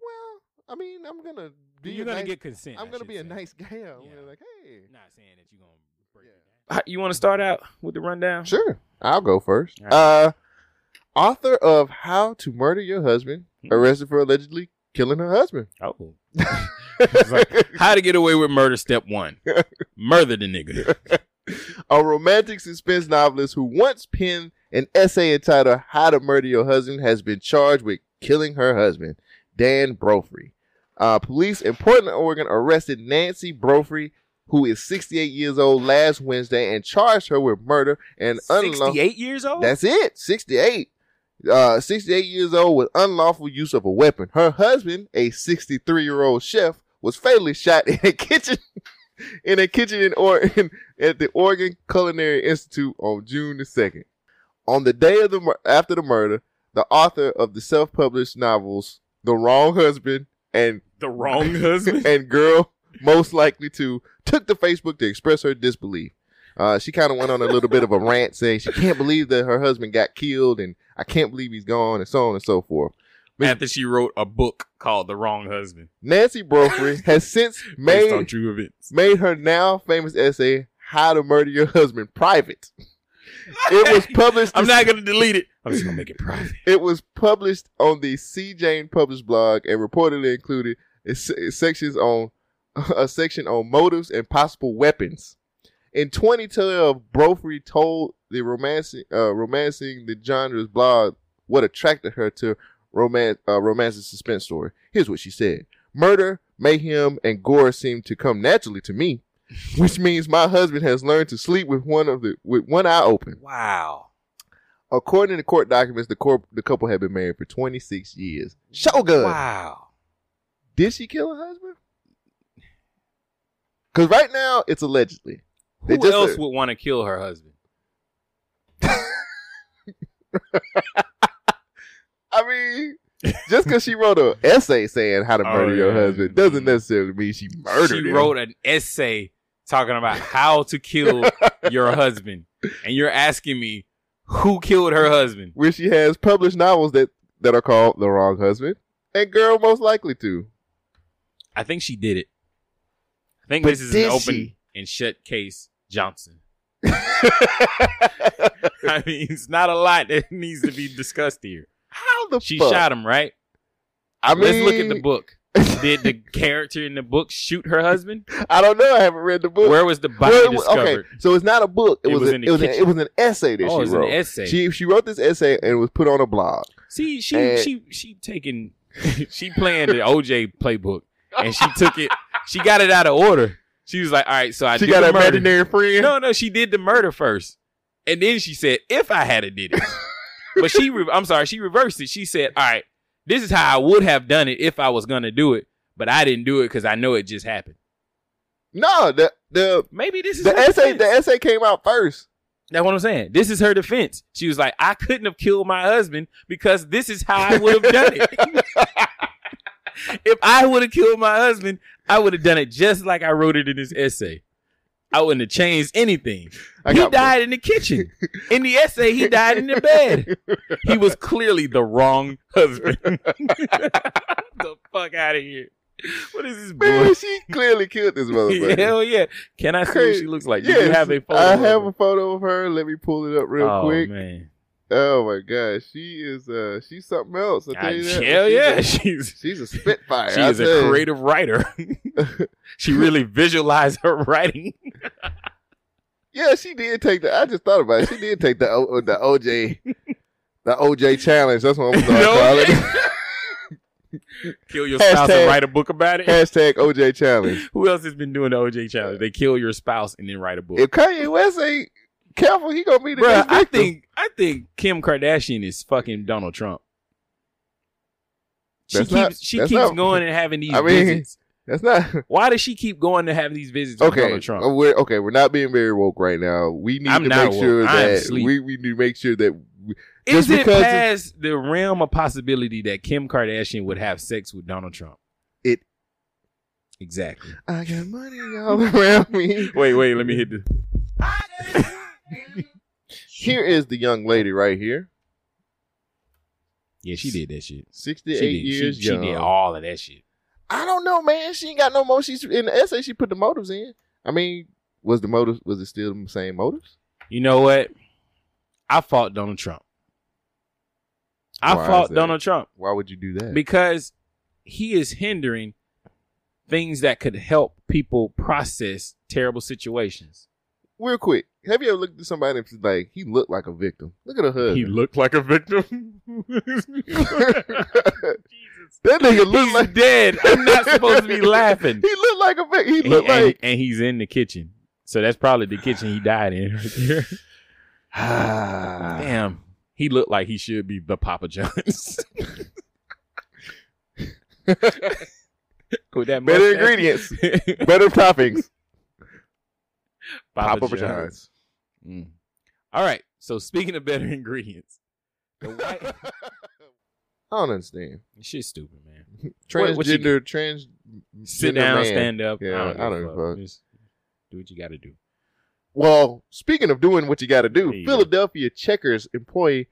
Well, I mean, I'm gonna be. You're a gonna nice- get consent. I'm I gonna should be a nice guy. I'm gonna like, hey. Not saying that you're gonna break it down. You want to start out with the rundown? Sure, I'll go first. All right. Uh, author of How to Murder Your Husband Hmm. arrested for allegedly killing her husband. Oh. It's like, how to get away with murder? Step one: murder the nigga. a romantic suspense novelist who once penned an essay entitled How to Murder Your Husband has been charged with killing her husband, Dan Brophy. Uh, police in Portland, Oregon arrested Nancy Brophy, who is 68 years old, last Wednesday and charged her with murder and unlawful. 68 years old. That's it, 68. uh, 68 years old with unlawful use of a weapon. Her husband, a 63 year old chef, was fatally shot in a kitchen in a kitchen in Oregon at the Oregon Culinary Institute on June the 2nd. On the day of the mur- after the murder, the author of the self-published novels The Wrong Husband and The Wrong Husband and Girl Most Likely to took to Facebook to express her disbelief. Uh, she kind of went on a little bit of a rant saying she can't believe that her husband got killed and I can't believe he's gone and so on and so forth. After she wrote a book called The Wrong Husband. Nancy Brophy has since made true events. made her now famous essay "How to Murder Your Husband" private. It was published. I'm not gonna delete it. I'm just gonna make it private. It was published on the See Jane Published blog and reportedly included sections on a section on motives and possible weapons. In 2012, Brophy told the romancing, uh, romancing the genre's blog what attracted her to romance, uh, romance's suspense story. Here's what she said: "Murder, mayhem, and gore seem to come naturally to me, which means my husband has learned to sleep with one of the with one eye open." Wow. According to court documents, the corp- the couple had been married for 26 years. Shogun. Wow. Did she kill her husband? Because right now it's allegedly. They Who just- else would want to kill her husband? I mean, just because she wrote an essay saying how to Oh, murder your yeah. husband doesn't necessarily mean she murdered she him. wrote an essay talking about how to kill your husband, and you're asking me who killed her husband? where she has published novels that that are called "The Wrong Husband" and "Girl Most Likely to." I think she did it. I think But this is an open she? and shut case, Johnson. I mean, it's not a lot that needs to be discussed here. She shot him, right? I mean, Let's look at the book. Did the character in the book shoot her husband? I don't know. I haven't read the book. Where was the body was- discovered? Okay, so it's not a book. It, It was, was a- the it was an, it was an essay that Oh, she it was an wrote. essay. She she wrote this essay and it was put on a blog. See, she And- she she taking she playing the OJ playbook, and she took it. She got it out of order. She was like, "All right, so I She got the an murder." imaginary friend. No, no, she did the murder first, and then she said, "If I had it, did it." but she, re- I'm sorry, she reversed it. She said, "All right, this is how I would have done it if I was gonna do it, but I didn't do it because I know it just happened." No, the the maybe this is the essay. defense. The essay came out first. That's what I'm saying. This is her defense. She was like, I couldn't have killed my husband because this is how I would have done it. if I would have killed my husband, I would have done it just like I wrote it in this essay. I wouldn't have changed anything. I he died in the kitchen. In the essay, he died in the bed. He was clearly the wrong husband. the fuck out of here. What is this Man, boy? she clearly killed this motherfucker. Hell yeah. Can I see what she looks like? Do Yes, you have a photo? I have a photo of her. Let me pull it up real oh, quick. man. Oh my gosh, she is uh she's something else. I tell you that. hell She's yeah, a- she's she's a spitfire. She I is a you. creative writer. she really visualized her writing. Yeah, she did take the. I just thought about it. She did take the O- the OJ the OJ challenge. That's what I'm gonna call it. Kill your spouse Hashtag- and write a book about it. Hashtag OJ challenge. Who else has been doing the OJ challenge? They kill your spouse and then write a book. If Kanye West ain't careful, he gonna be the Bruh, next I victim. think I think Kim Kardashian is fucking Donald Trump. She That's keeps not- she that's keeps not- going and having these I mean, visits. That's not Why does she keep going to have these visits with okay. Donald Trump? uh, We're okay. We're not being very woke right now. We need I'm to not make woke. sure I am that asleep. we, we need to make sure that we, Is just it because past the realm of possibility that Kim Kardashian would have sex with Donald Trump? It exactly. I got money all around me. Wait, wait, let me hit this. Here is the young lady right here. Yeah, she did that shit. Sixty-eight did, years she, she did all of that shit. I don't know, man. She ain't got no more. She's in the essay. She put the motives in. I mean, was the motives? Was it still the same motives? You know what? I fought Donald Trump. I Why fought? Donald Trump Why would you do that? because he is hindering things that could help people process terrible situations. Real quick, have you ever looked at somebody that's like he looked like a victim? Look at her husband. He looked like a victim. that nigga look He's like dead. I'm not supposed to be laughing. he looked like a victim. He And, looked and- like and he's in the kitchen. So that's probably the kitchen he died in right there. Damn. He looked like he should be the Papa John's. With that Better ingredients, better toppings. Papa, Papa John's. John's. Mm. All right. So speaking of better ingredients, the white I don't understand. shit's stupid, man. What- what Transgender, trans. Sit down, man. stand up. Yeah, I don't, give a know. Just do what you got to do. Well, speaking of doing what you got to do, go. Philadelphia Checkers employee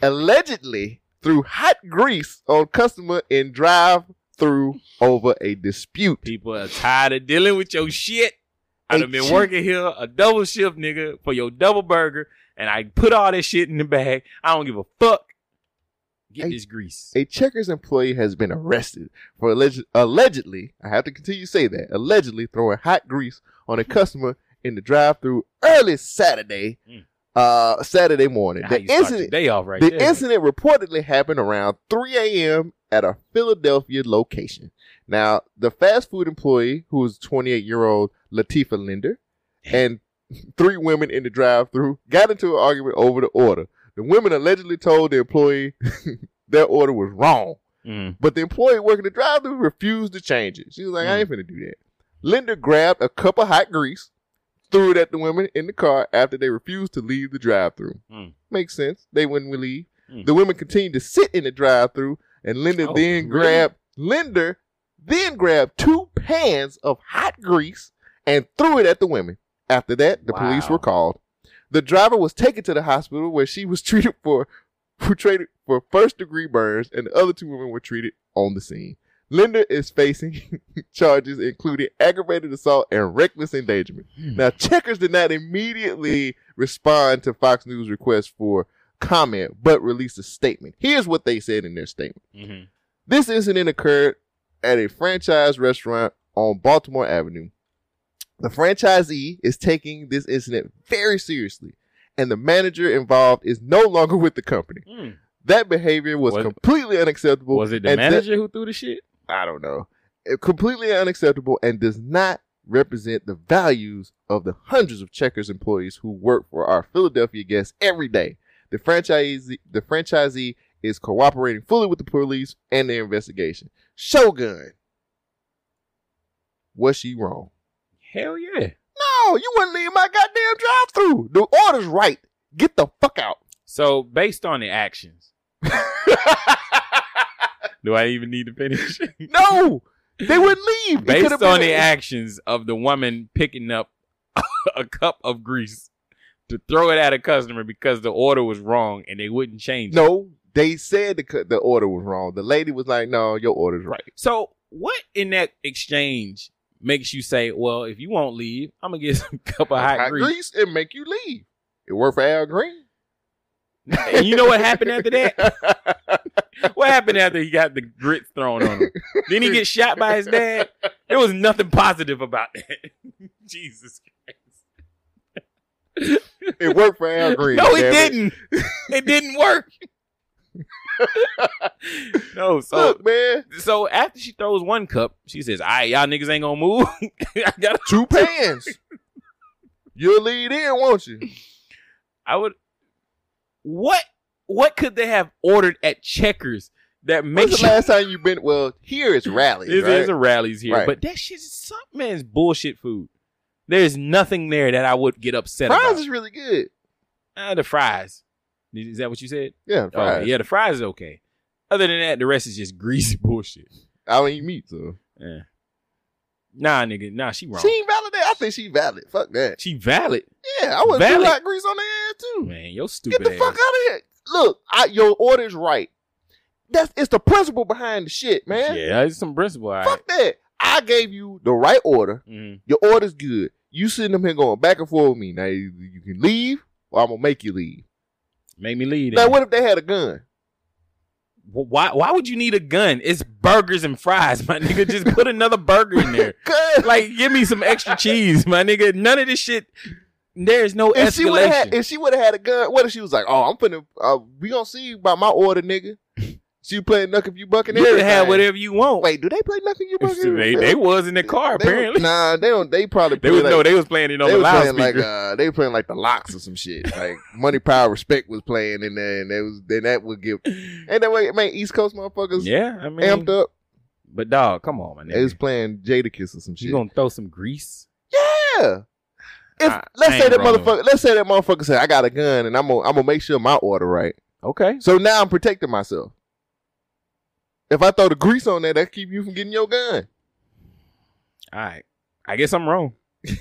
allegedly threw hot grease on customer in drive-through over a dispute. People are tired of dealing with your shit. I Hey, done been working here a double shift, nigga, for your double burger, and I put all that shit in the bag. I don't give a fuck. Get Hey, this grease. A Checkers employee has been arrested for alleged, allegedly, I have to continue to say that, allegedly throwing hot grease on a customer in the drive-through early Saturday, Mm. uh, Saturday morning. How The you start your incident, day off right the incident reportedly happened around 3 a.m. at a Philadelphia location. Now, the fast food employee, who was 28-year-old Latifa Linder, and three women in the drive-through got into an argument over the order. The women allegedly told the employee their order was wrong, Mm. but the employee working the drive-through refused to change it. She was like, "I ain't finna do that." Linder grabbed a cup of hot grease, threw it at the women in the car after they refused to leave the drive-through. Mm. Makes sense. They wouldn't leave. Mm. The women continued to sit in the drive-through, and Linda Oh, then really? grabbed Linder then grabbed two pans of hot grease and threw it at the women. After that, the police were called. The driver was taken to the hospital where she was treated for for treated for first degree burns, and the other two women were treated on the scene. Linder is facing charges including aggravated assault and reckless endangerment. Hmm. Now, Checkers did not immediately respond to Fox News' request for comment, but released a statement. Here's what they said in their statement. Mhm. This incident occurred at a franchise restaurant on Baltimore Avenue. The franchisee is taking this incident very seriously, and the manager involved is no longer with the company. Mm. That behavior was, Was- completely unacceptable. Was it the that- manager who threw the shit? I don't know. It- completely unacceptable and does not represent the values of the hundreds of Checkers employees who work for our Philadelphia guests every day. The franchisee, the franchisee is cooperating fully with the police and the investigation. Shogun, was she wrong? Hell yeah. No, you wouldn't leave my goddamn drive-through. The order's right. Get the fuck out. So based on the actions, do I even need to finish? No, they wouldn't leave. Based on been the actions of the woman picking up a cup of grease to throw it at a customer because the order was wrong and they wouldn't change it. No, they said the the order was wrong. The lady was like, "No, your order's right." So what in that exchange makes you say, "Well, if you won't leave, I'm gonna get some cup of hot, Hot grease." grease and make you leave. It worked for Al Green. And you know what happened after that? what happened after he got the grits thrown on him? Didn't he get shot by his dad? There was nothing positive about that. Jesus Christ. It worked for Al Green. No, it didn't. It didn't work. no, so Look, man, so after she throws one cup, she says, "All right, y'all niggas ain't gonna move. I got two pans. You'll lead in, won't you? I would. What what could they have ordered at Checkers that When's makes the last time you been? Well, here it's Rally's. There's, right? there's a Rally's here, Right. but that shit is some man's bullshit food. There's nothing there that I would get upset fries about. is really good. Uh, the fries. Is that what you said? Yeah, Oh, fries. yeah, the fries is okay. Other than that, the rest is just greasy bullshit. I don't eat meat, so Yeah. Nah, nigga. Nah, she wrong. she ain't valid. I think she valid. Fuck that. She valid. Yeah, I would do hot grease on the ass too. Man, your stupid Get the ass. fuck out of here. Look, I, your order's right. That's it's the principle behind the shit, man. Yeah, it's some principle. All right. Fuck that. I gave you the right order. Mhm. Your order's good. You sitting up here going back and forth with me. Now you, you can leave, or I'm gonna make you leave. Make me leave. Now, then. what if they had a gun? Why? Why would you need a gun? It's burgers and fries, my nigga. Just put another burger in there. Like, give me some extra cheese, my nigga. None of this shit. There's no if she would have escalation. had, if she would have had a gun, what if she was like, "Oh, I'm finna, uh, we gonna see about my order, nigga." She playing Knuck if you bucking You can everything. have whatever you want. Wait, do they play Knuck if you bucking? they, they was in the car They apparently. nah, they don't. They probably They play was like, no, they was playing it on they the was playing like loudspeaker. uh, they were playing like the LOX or some shit. Like Money, Power, Respect was playing in there, and was then that would give. And that way, man, East Coast motherfuckers, yeah, I mean, amped up. But dog, come on, man. They was playing Jadakiss or some shit. You gonna throw some grease? Yeah. If I- let's I say ain't that rolling. motherfucker, let's say that motherfucker said, "I got a gun and I'm gonna I'm gonna make sure my order right." Okay. So now I'm protecting myself. If I throw the grease on there, that keep you from getting your gun. All right. I guess I'm wrong.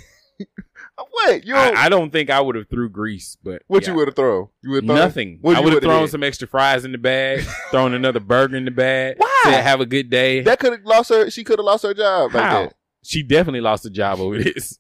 Uh, what you? I, I don't think I would have threw grease, but what yeah. you would have thrown? You would Nothing. I would have thrown did? some extra fries in the bag, thrown another burger in the bag. Why? Said, have a good day. That could have lost her. She could have lost her job. Like How? that. She definitely lost a job over this.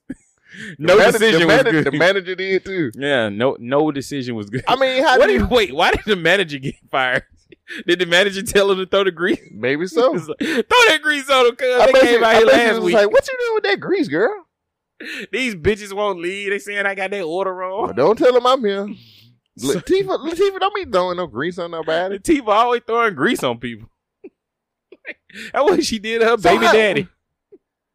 no the manager, decision the, was manager, good. the manager did too. yeah, no, no decision was good. I mean, how what do you? wait? Why did the manager get fired? Did the manager tell him to throw the grease? Maybe so. Like, throw that grease on him, cuz I they came out here last was week. like, "What you doing with that grease, girl?" These bitches won't leave. They saying I got that order wrong. Well, don't tell them I'm here. Latifah, Latifah, don't be throwing no grease on nobody. Latifah always throwing grease on people. That's what she did to her So baby how- daddy.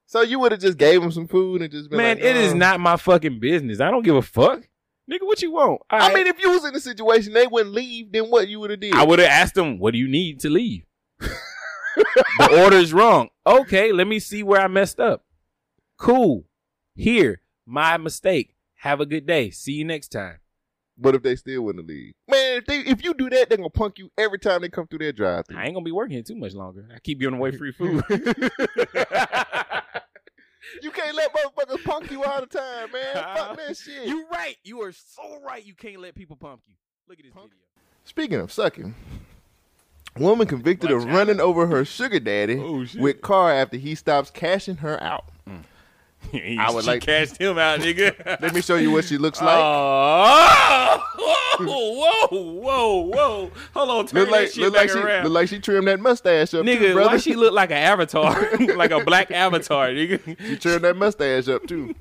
So you would have just gave him some food and just been Man, like, it is "Oh." not my fucking business. I don't give a fuck. Nigga, what you want? All I right. mean, if you was in the situation they wouldn't leave, then what you would have did? I would have asked them, what do you need to leave? the order's wrong. Okay, let me see where I messed up. Cool. Here, my mistake. Have a good day. See you next time. But if they still wouldn't leave, man, if they if you do that, they're gonna punk you every time they come through their drive. I ain't gonna be working here too much longer. I keep giving away free food. You can't let motherfuckers punk you all the time, man. Fuck that shit. you right. You are so right. You can't let people pump you. Look at this punk. video. Speaking of sucking, woman convicted of running over her sugar daddy Oh, shit. with car after he stops cashing her out. I would like- cashed him out, nigga. Let me show you what she looks like. Oh, whoa, whoa, whoa, whoa! Hold on, turn look like that shit look back like she around. look like she trimmed that mustache up, nigga, too, brother. why she look like an avatar, like a black avatar, nigga? She trimmed that mustache up too.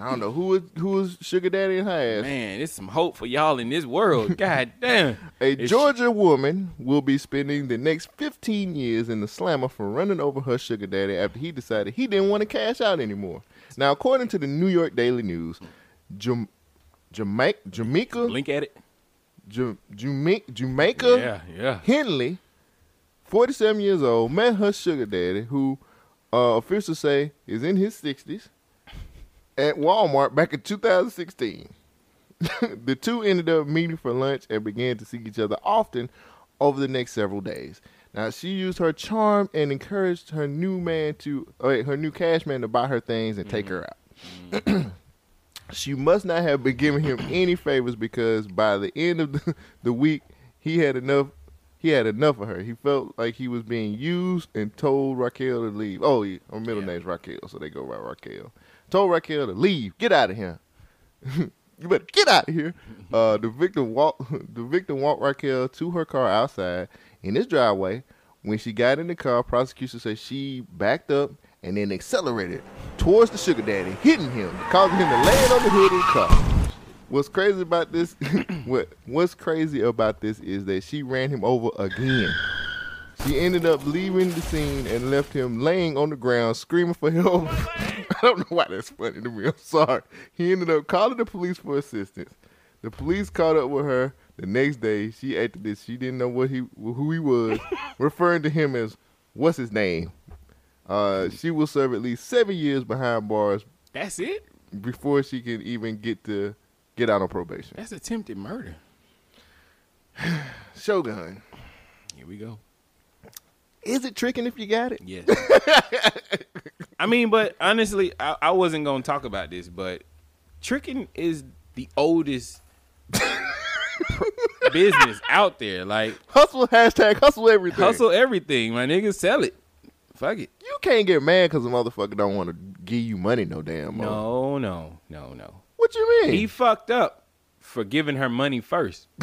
I don't know who was who sugar daddy in her ass. Man, it's some hope for y'all in this world. God damn. A It's- Georgia woman will be spending the next 15 years in the slammer for running over her sugar daddy after he decided he didn't want to cash out anymore. Now, according to the New York Daily News, Jam- Jamaica, Jamaica, Blink at it. Jam- Jamaica, Jamaica Yeah, yeah. Henley, 47 years old, met her sugar daddy, who uh, officials say is in his 60s, at Walmart back in 2016. the two ended up meeting for lunch and began to see each other often over the next several days. Now she used her charm and encouraged her new man to, uh, her new cash man to buy her things and take her out. she must not have been giving him any favors because by the end of the, the week he had enough he had enough of her. He felt like he was being used and told Raquel to leave. Oh, yeah, her middle name's Raquel, so they go by Raquel. Told Raquel to leave. Get out of here. you better get out of here. Uh, the victim walked the victim walked Raquel to her car outside in his driveway. When she got in the car, prosecutors say she backed up and then accelerated towards the sugar daddy, hitting him, causing him to land on the hood of the car. What's crazy about this? what What's crazy about this is that she ran him over again. She ended up leaving the scene and left him laying on the ground screaming for help. I don't know why that's funny to me. I'm sorry. He ended up calling the police for assistance. The police caught up with her the next day. She acted as she didn't know what he who he was, referring to him as what's his name. Uh, she will serve at least seven years behind bars That's it. before she can even get to get out on probation. That's attempted murder. Shogun, Here we go. Is it tricking if you got it? Yes. I mean, but honestly, I, I wasn't gonna talk about this, but tricking is the oldest business out there. Like Hustle hashtag hustle everything. hustle everything, my nigga. Sell it. Fuck it. You can't get mad because a motherfucker don't want to give you money no damn more. No, no, no, no. What you mean? He fucked up for giving her money first.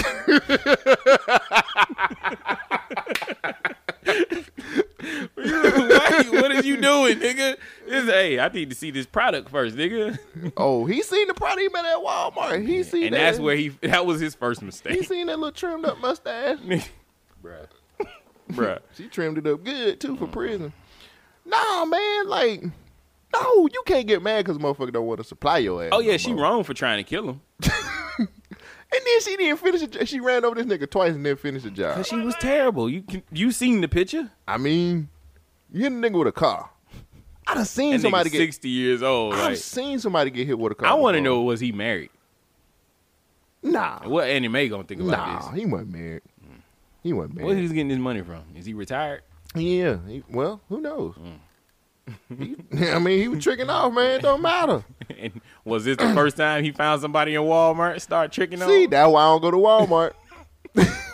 Why- what are you doing, nigga? This, hey, I need to see this product first, nigga. oh, he seen the product he met at Walmart. He seen And that. that's where he that was his first mistake. he seen that little trimmed up mustache. Bruh. Bruh. she trimmed it up good too for mm-hmm. prison. Nah, man, like, no, you can't get mad because motherfucker don't want to supply your ass. Oh yeah, no she more. wrong for trying to kill him. And then she didn't finish it. She ran over this nigga twice and then finished the job. Cause she was terrible. You can, you seen the picture? I mean, you hit a nigga with a car. I done seen That somebody get. sixty years old. I've Like, seen somebody get hit with a car. I want to know was he married? Nah, What Annie Mae gonna think about nah, this? he wasn't married. He wasn't Where married. he's getting his money from? Is he retired? Yeah. He, well, who knows? Mm. He- I mean, he was tricking off, man. It don't matter. and was this the first time he found somebody in Walmart start tricking on? See, that's why I don't go to Walmart.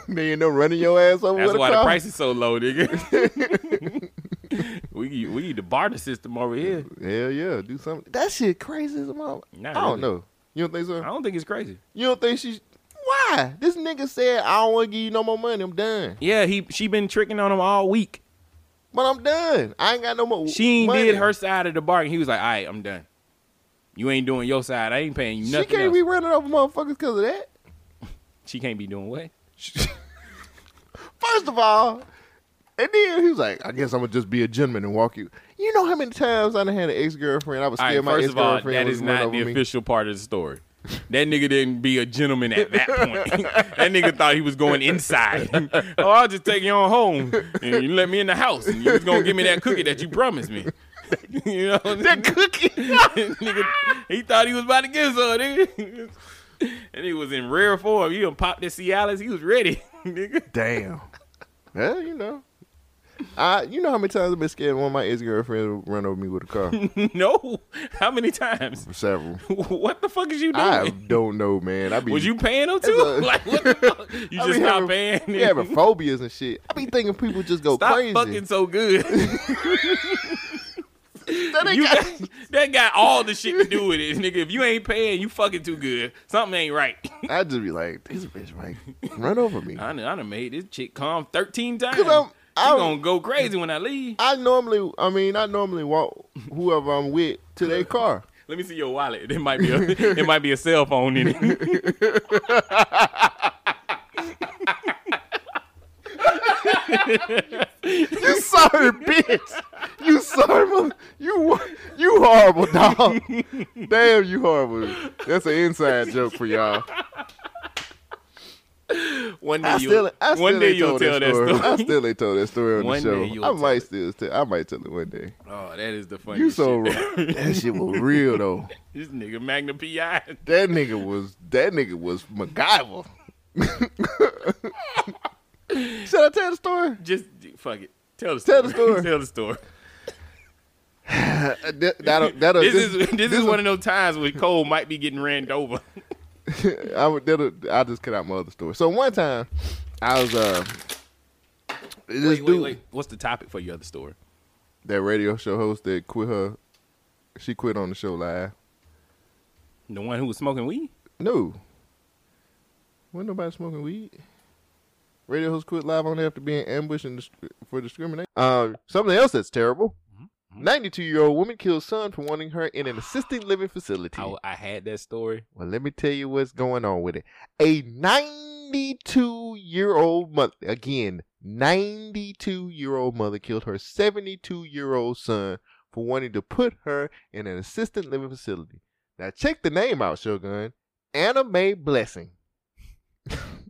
they end up running your ass over That's why a the price is so low, nigga. we we need the barter system over here. Hell yeah, do something. That shit crazy as a mother. I don't really. know. You don't think so? I don't think it's crazy. You don't think she's why? This nigga said I don't want to give you no more money. I'm done. Yeah, he she been tricking on him all week. But I'm done. I ain't got no more. She ain't money. did her side of the bargain. He was like, "All right, I'm done. You ain't doing your side. I ain't paying you nothing. She can't else." be running over motherfuckers because of that. she can't be doing what? First of all, and then he was like, I guess I'm gonna just be a gentleman and walk you. You know how many times I done had an ex girlfriend? I was scared right, my first ex of all, girlfriend that is not the me. official part of the story. That nigga didn't be a gentleman at that point. that nigga thought he was going inside. oh, I'll just take you on home and you let me in the house and you was gonna give me that cookie that you promised me. you know that cookie. nigga, he thought he was about to get some, nigga. And he was in rare form. He done popped the Cialis. He was ready, nigga. Damn. Well, you know. I, you know how many times I've been scared one of my ex girlfriends run over me with a car? no. How many times? Several. what the fuck is you doing? I don't know, man. I be was you paying them too? a- like what the fuck? You I just not having, paying? be having phobias and shit. I be thinking people just go Stop crazy. fucking so good. That ain't you got- got, that got all the shit to do with it, nigga. If you ain't paying, you fucking too good. Something ain't right. I just be like, this bitch like run over me. I done, I done made this chick calm thirteen times. Cause I'm, I'm gonna go crazy when I leave. I normally, I mean, I normally walk whoever I'm with to their car. Let me see your wallet. It might be a, it might be a cell phone in it. You sorry bitch. You sorry mother. You you horrible dog. Damn, you horrible. That's an inside joke for y'all. One day I you, still, I still one day you'll tell that story. I still ain't told that story on One the show. I might still, tell, I might tell it one day. Oh, that is the funny. You so shit. wrong. That shit was real though. This nigga Magna Pi. That nigga was that nigga was MacGyver. Should I tell the story? Just fuck it. Tell the story. Tell the story. tell the story. that, that'll, that'll, This, this, is this, is one of those times where Cole might be getting ran over. I would. I'll just cut out my other story. So one time, I was uh, this wait, wait, dude, wait. What's the topic for your other story? that radio show host that quit her. She quit on the show live. The one who was smoking weed? No, wasn't nobody smoking weed. Radio host quit live on there after being ambushed and dis- for discrimination. Uh, something else that's terrible. Mm-hmm. 92 year old woman kills son for wanting her in an assisted living facility. I, I had that story. Well, let me tell you what's going on with it. A 92 year old mother, again, 92 year old mother killed her 72 year old son for wanting to put her in an assisted living facility. Now, check the name out, Shogun. Anna Mae Blessing.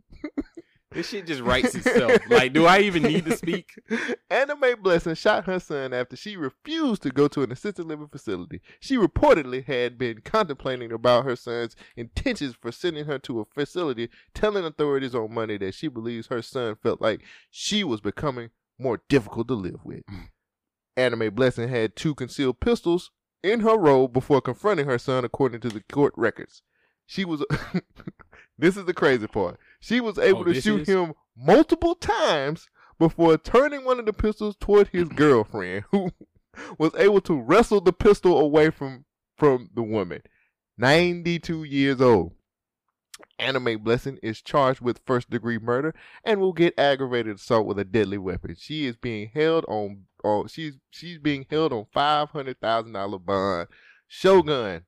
This shit just writes itself. like, do I even need to speak? Anna Mae Blessing shot her son after she refused to go to an assisted living facility. She reportedly had been contemplating about her son's intentions for sending her to a facility, telling authorities on Monday that she believes her son felt like she was becoming more difficult to live with. Mm. Anna Mae Blessing had two concealed pistols in her robe before confronting her son, according to the court records. She was. this is the crazy part. She was able Oh, to shoot is? him multiple times before turning one of the pistols toward his girlfriend, who was able to wrestle the pistol away from from the woman. 92 years old. Anna Mae Blessing is charged with first degree murder and will get aggravated assault with a deadly weapon. She is being held on, on she's she's being held on five hundred thousand dollar bond. Shogun.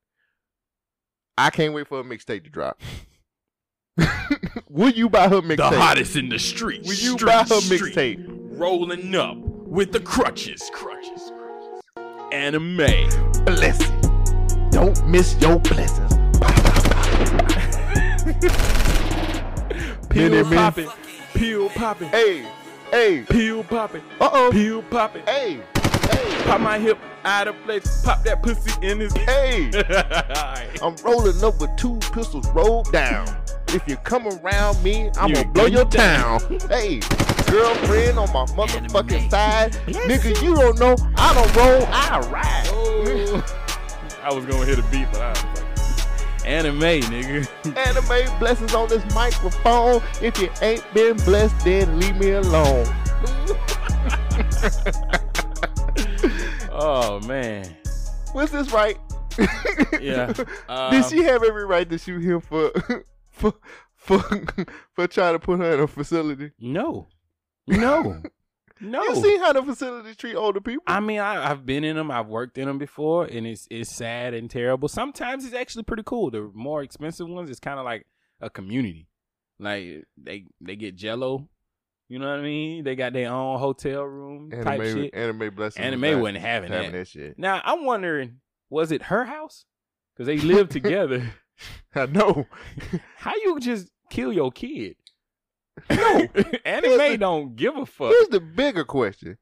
I can't wait for a mixtape to drop. Will you buy her mixtape? The hottest in the street. Will you Street, buy her mixtape? rolling up with the crutches. Crutches. Anime. Blessing. Don't miss your blessings. Me. popping. Pill popping. Hey, hey. Pill popping. Uh oh. Pill popping. Hey, Pop my hip out of place. Pop that pussy in his. hey. I'm rolling up with two pistols rolled down. If you come around me, I'm You gonna blow your down. town. hey, girlfriend on my motherfucking side. Nigga, you don't know. I don't roll, I ride. I was gonna hit a beat, but I was like, anime, nigga. Anime blessings on this microphone. If you ain't been blessed, then leave me alone. oh man. Was this right? Yeah. Did Um, she have every right to shoot him for for for for trying to put her in a facility? No. No. No. You see how the facilities treat older people? I mean, I, I've been in them. I've worked in them before, and it's it's sad and terrible. Sometimes it's actually pretty cool. The more expensive ones, it's kind of like a community. Like they they get Jello, you know what I mean? They got their own hotel room type shit. anime blessings. Anime wasn't having, having that. that shit. Now I'm wondering, was it her house? Because they lived together. Uh, I know. How you just kill your kid? No, anime don't give a fuck. Here's the bigger question: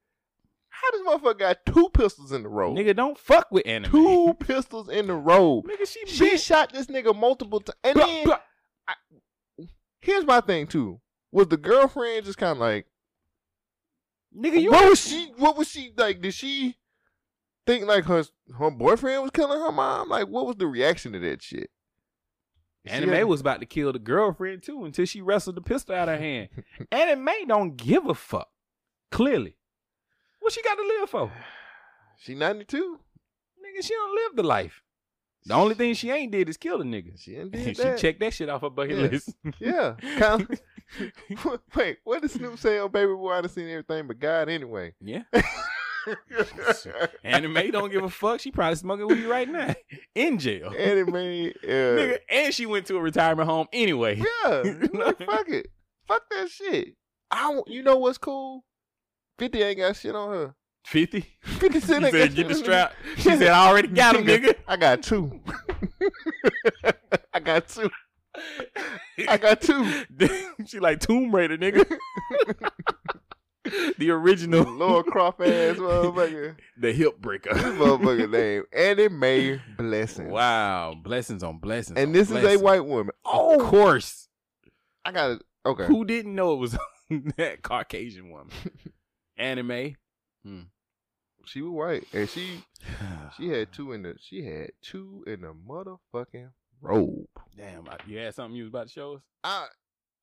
How does motherfucker got two pistols in the road? Nigga, don't fuck with anime. Two pistols in the road. Nigga, she She bit- shot this nigga multiple times. And Blah, then blah. I- here's my thing too: Was the girlfriend just kind of like, Nigga, you what was she? What was she like? Did she think like her her boyfriend was killing her mom? Like, what was the reaction to that shit? Anime had- was about to kill the girlfriend too until she wrestled the pistol out of her hand. Anime don't give a fuck. Clearly. What she got to live for? She ninety two. Nigga, she don't live the life. The only thing she ain't did is kill the nigga. She ain't she that. checked that shit off her bucket Yeah. list. Yeah. Wait, what did Snoop say on Baby Boy? I done seen everything but God anyway. Yeah. Anime don't give a fuck. She probably smoking weed right now. In jail. Anime, uh, Nigga, and she went to a retirement home anyway. yeah, like, fuck it, fuck that shit. I you know what's cool? Fifty ain't got shit on her. 50? Fifty She ain't said, get the strap. She said, I already got him, nigga. I got two. I got two. I got two. she like Tomb Raider, nigga. the original Lara Croft ass motherfucker. the hip breaker. This motherfucker name Anime Blessing. Wow, blessings on blessings. And on this is a white woman. Of course. I got it. Okay. Who didn't know it was that Caucasian woman? Anime. Hmm. She was white, and she she had two in the she had two in the motherfucking robe. Damn, you had something you was about to show us? I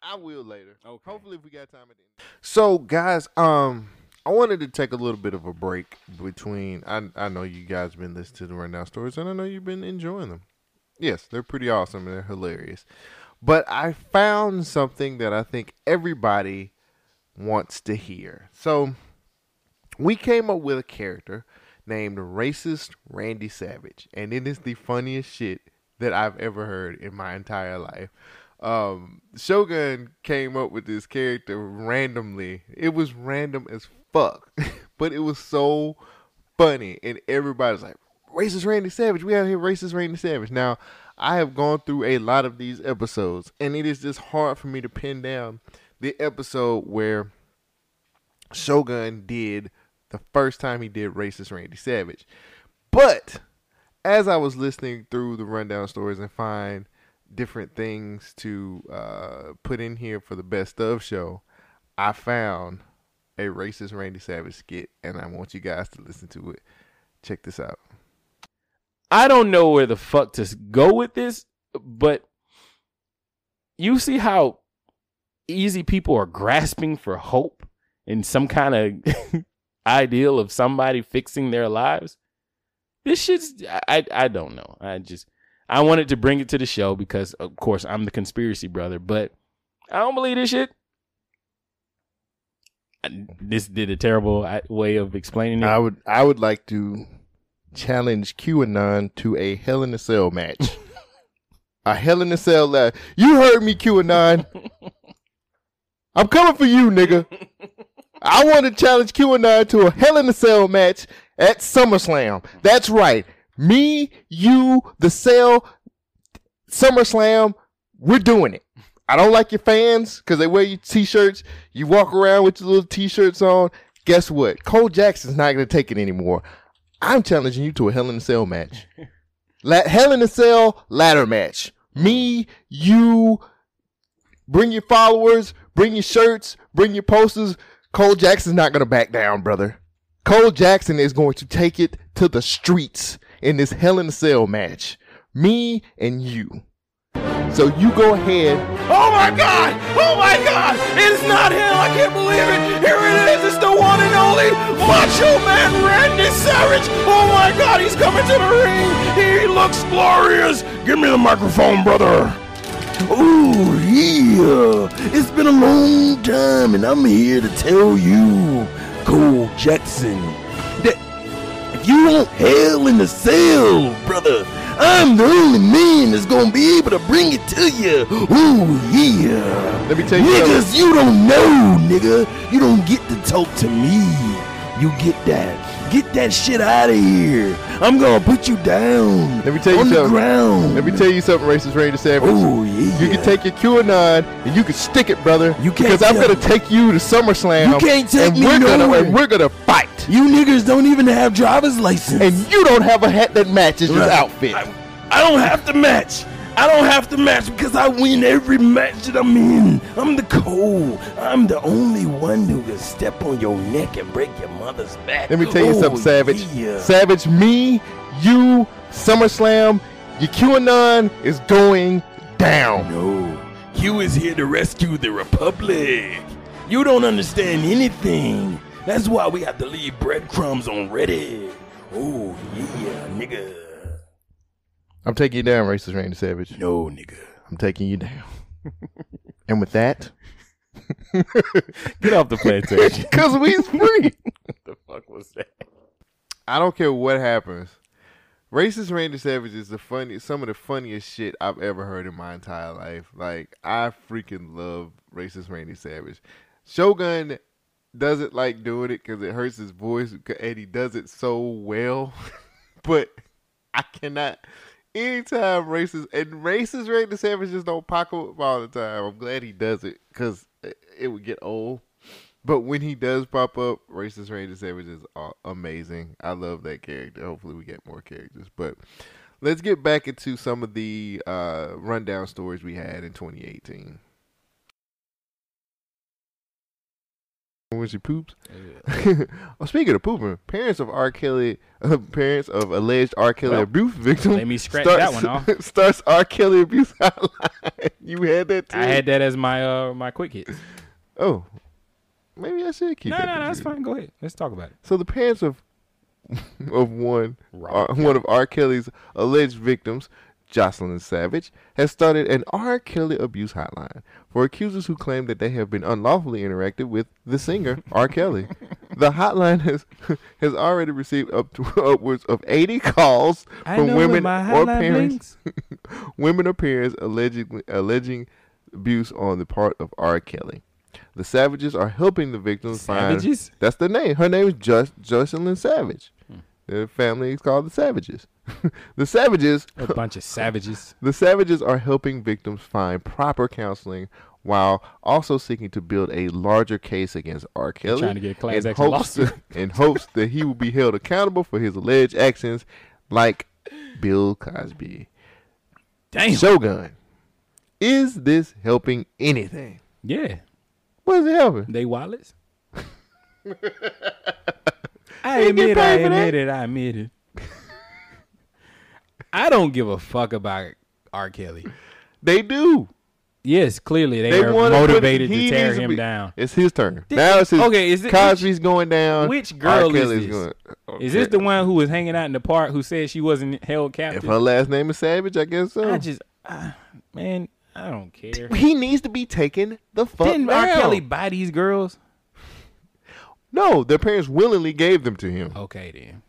I will later. Okay. Hopefully, if we got time at the end. So, guys, um, I wanted to take a little bit of a break between. I I know you guys been listening to the rundown stories, and I know you've been enjoying them. Yes, they're pretty awesome and they're hilarious. But I found something that I think everybody wants to hear. So we came up with a character named Racist Randy Savage, and it is the funniest shit that I've ever heard in my entire life. Um, Shogun came up with this character randomly. It was random as fuck, but it was so funny, and everybody's like, "Racist Randy Savage, we out here, racist Randy Savage." Now, I have gone through a lot of these episodes, and it is just hard for me to pin down the episode where Shogun did the first time he did racist Randy Savage. But as I was listening through the rundown stories and find different things to uh, put in here for the best of show, I found a racist Randy Savage skit, and I want you guys to listen to it. Check this out. I don't know where the fuck to go with this, but you see how easy people are grasping for hope in some kind of ideal of somebody fixing their lives. This shit's I I don't know. I just I wanted to bring it to the show because of course I'm the conspiracy brother, but I don't believe this shit. I- This did a terrible uh, way of explaining it. I would I would like to challenge QAnon to a Hell in a Cell match. a Hell in a Cell match. You heard me, QAnon. I'm coming for you, nigga. I want to challenge QAnon to a Hell in a Cell match at SummerSlam. That's right. Me, you, the Cell, SummerSlam. We're doing it. I don't like your fans because they wear your t-shirts. You walk around with your little t-shirts on. Guess what? Cole Jackson's not going to take it anymore. I'm challenging you to a Hell in a Cell match. La- Hell in a Cell ladder match. Me, you, bring your followers, bring your shirts, bring your posters. Cole Jackson's not going to back down, brother. Cole Jackson is going to take it to the streets in this Hell in a Cell match. Me and you. So you go ahead. Oh my god! Oh my god! It's not him! I can't believe it! Here it is! It's the one and only Macho Man Randy Savage! Oh my god, he's coming to the ring! He looks glorious! Give me the microphone, brother! Oh, yeah. It's been a long time, and I'm here to tell you, Cole Jackson, that if you want hell in the cell, brother, I'm the only man that's gonna be able to bring it to you. Oh, yeah. Let me tell you Niggas, something. you don't know, nigga. You don't get to talk to me. You get that. Get that shit out of here. I'm gonna put you down. Let me tell you on the something. ground. Let me tell you something, racist Randy Savage. Oh, yeah. You can take your QAnon and you can stick it, brother. You can't because I'm gonna take you to SummerSlam. You can't take and me we're gonna nowhere. and we're gonna fight. You niggas don't even have driver's license. And you don't have a hat that matches your outfit. I, I don't have to match. I don't have to match because I win every match that I'm in. I'm the Cole. I'm the only one who can step on your neck and break your mother's back. Let me tell you Oh, something, Savage. yeah. Savage, me, you, SummerSlam, your QAnon is going down. No. Q is here to rescue the Republic. You don't understand anything. That's why we have to leave breadcrumbs on Reddit. Oh, yeah, nigga. I'm taking you down, racist Randy Savage. No, nigga. I'm taking you down. and with that, Get off the plantation. because we's free. the fuck was that? I don't care what happens. Racist Randy Savage is the funny, some of the funniest shit I've ever heard in my entire life. Like I freaking love Racist Randy Savage. Shogun doesn't like doing it because it hurts his voice, and he does it so well. but I cannot. Anytime racist and racist Randy Savage just don't pop up all the time. I'm glad he does it because it would get old. But when he does pop up, racist Randy Savage is amazing. I love that character. Hopefully, we get more characters. But let's get back into some of the uh, rundown stories we had in 2018. When she poops. oh, speaking of pooping, parents of R. Kelly, uh, parents of alleged R. Kelly Well, abuse victim. let me scratch that one off. Starts R. Kelly abuse hotline. you had that too. I had that as my uh my quick hits. Oh, maybe I should keep No, that. no, no, that's fine. Go ahead. Let's talk about it. So the parents of of one uh, one of R. Kelly's alleged victims, Jocelyn Savage, has started an R. Kelly abuse hotline for accusers who claim that they have been unlawfully interacted with the singer R. Kelly. The hotline has has already received up to upwards of eighty calls I from women or parents, women or parents allegedly alleging abuse on the part of R. Kelly. The Savages are helping the victims Savages? find. That's the name. Her name is Just Jocelyn Savage. Their family is called the Savages. the Savages, A bunch of savages. the Savages are helping victims find proper counseling while also seeking to build a larger case against R. Kelly trying to get class in action hopes, lawsuit. in hopes that he will be held accountable for his alleged actions, like Bill Cosby. Damn. Shogun, is this helping anything? Yeah. What is it helping? They wallets. I admit, I admit it, I admit it. I don't give a fuck about R. Kelly. They do. Yes, clearly they, They are wanna put- motivated he to tear needs to him be- down. It's his turn. Did- now it's his. okay, is it- Cosby's going down. Which R. girl is Kelly's this? Going, Is this the one who was hanging out in the park who said she wasn't held captive? If her last name is Savage, I guess so. I just, uh, man, I don't care. he needs to be taken the fuck Didn't R. down. Kelly buy these girls? No, their parents willingly gave them to him. Okay, then.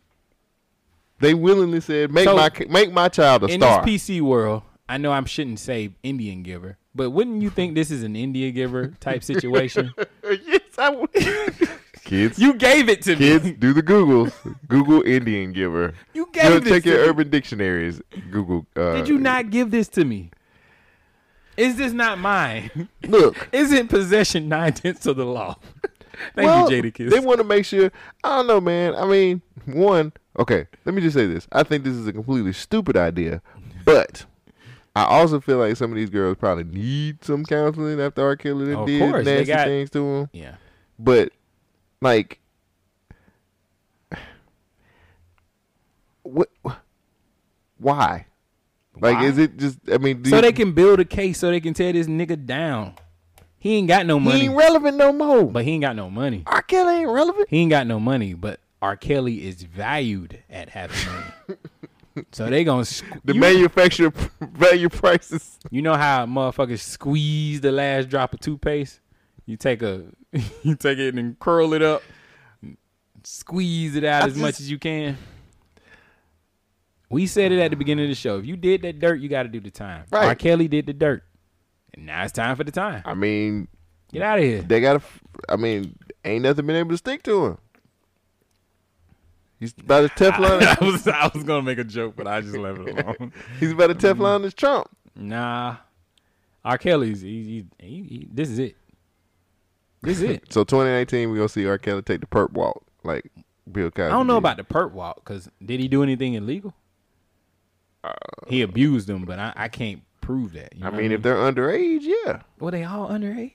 They willingly said, "Make So, my make my child a in star." this PC world, I know I shouldn't say Indian giver, but wouldn't you think this is an India giver type situation? yes, I would. Kids, You gave it to kids, me. do the Googles. Google Indian giver. You gave this check to your me. Urban Dictionaries. Google. Uh, Did you not give this to me? Is this not mine? Look. Isn't possession nine tenths of the law? Thank well, you, Jadakiss. They want to make sure. I don't know, man. I mean, one. Okay, let me just say this. I think this is a completely stupid idea, but I also feel like some of these girls probably need some counseling after R. Kelly done Of did they nasty got- things to them. Yeah. But like, what? Why? Like, Why? is it just? I mean, do so you- they can build a case so they can tear this nigga down. He ain't got no money. He ain't relevant no more. But he ain't got no money. R. Kelly ain't relevant. He ain't got no money, but R. Kelly is valued at having money. so they gonna squ- The you- manufacturer value prices. You know how motherfuckers squeeze the last drop of toothpaste? You take a you take it and curl it up, squeeze it out I as much as you can. We said it at the beginning of the show. If you did that dirt, you got to do the time. Right. R. Kelly did the dirt, and now it's time for the time. I mean, Get out of here. They got to. I mean, ain't nothing been able to stick to him. He's about as Teflon. I, was I was gonna make a joke, but I just left it alone. He's about as mm-hmm. Teflon as Trump. Nah, R. Kelly's he, he, he, he- this is it. This is it. So 2019, we're gonna see R. Kelly take the perp walk like Bill Cosby. I don't know did. about the perp walk because did he do anything illegal? Uh, he abused them, but I, I can't prove that. you I know mean, if they're underage, yeah, were they all underage?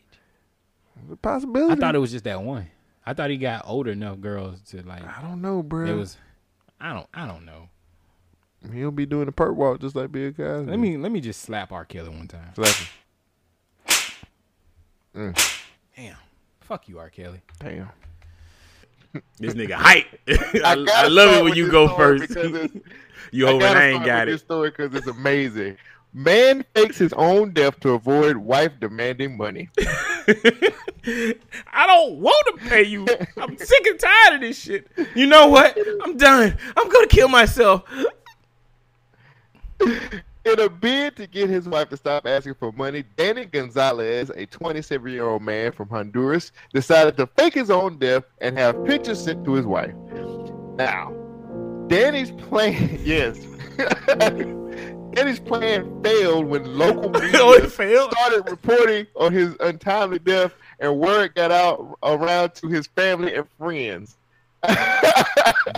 the possibility. I thought it was just that one. I thought he got older enough girls to like. I don't know, bro. It was. I don't. I don't know. He'll be doing the perp walk just like Bill Cosby. Let me let me just slap R. Kelly one time. Slap him. Mm. Damn. Fuck you, R. Kelly. Damn. This nigga hype. I, I, gotta love it when you go first. you hoping gotta I ain't got with it. This story because it's amazing. Man fakes his own death to avoid wife demanding money. I don't want to pay you. I'm sick and tired of this shit. You know what? I'm done. I'm gonna kill myself. In a bid to get his wife to stop asking for money, Danny Gonzalez, a 27 year old man from Honduras, decided to fake his own death and have pictures sent to his wife. Now, Danny's plan, yes. Danny's plan failed when local oh, media Oh, failed? started reporting on his untimely death, and word got out around to his family and friends.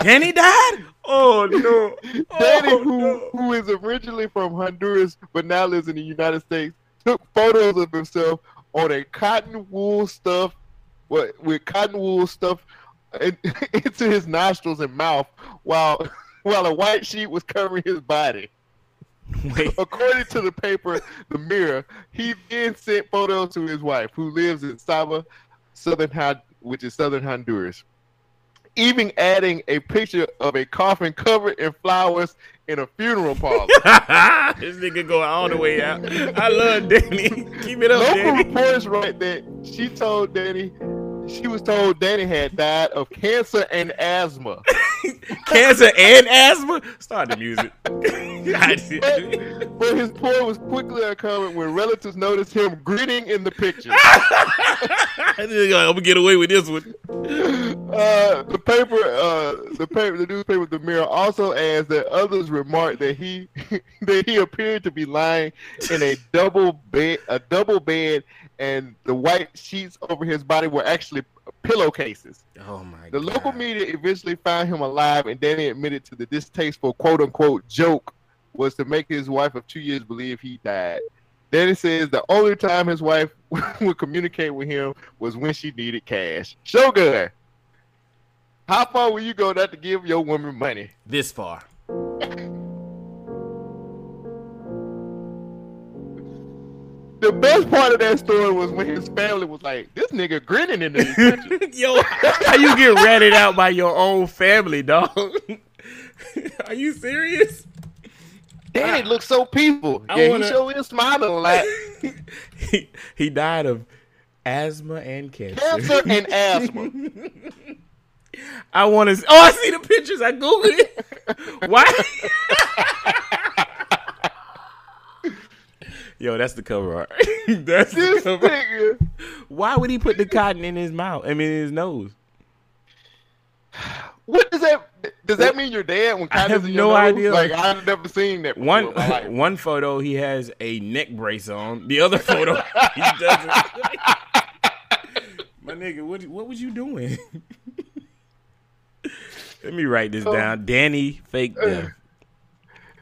Danny died? Oh no. Danny, oh, who who is originally from Honduras but now lives in the United States, took photos of himself on a cotton wool stuff, what with cotton wool stuff in, into his nostrils and mouth, while while a white sheet was covering his body. According to the paper, The Mirror, he then sent photos to his wife, who lives in Saba, southern Hon- which is southern Honduras even adding a picture of a coffin covered in flowers in a funeral parlor. this nigga going all the way out. I love Danny. Keep it up, Local Danny. reports write that she told Danny, she was told Danny had died of cancer and asthma. Cancer and asthma. Start the music. but his point was quickly uncovered when relatives noticed him grinning in the picture. I'm gonna get away with this one. Uh, the paper, uh, the paper, the newspaper, the Mirror also adds that others remarked that he that he appeared to be lying in a double bed, a double bed, and the white sheets over his body were actually pillowcases. Oh my The local media eventually found him alive, and Danny admitted to the distasteful "quote unquote" joke was to make his wife of two years believe he died. Then it says the only time his wife would communicate with him was when she needed cash. Shogun, how far will you go not to give your woman money? This far. The best part of that story was when his family was like, "This nigga grinning in these pictures." Yo, how you get ratted out by your own family, dog? Are you serious? Danny looks so peaceful. I yeah, wanna- he sure is smiling a lot. he, he died of asthma and cancer. Cancer and asthma. I want to. Oh, I see the pictures. I googled it. Why? Yo, that's the cover art. that's the This cover. nigga. Why would he put the cotton in his mouth? I mean, in his nose. What does that? Does that mean you're dead when I have no idea. Like I've never seen that. One one photo he has a neck brace on. The other photo he doesn't. My nigga, what what was you doing? Let me write this Oh. down. Danny fake uh. death.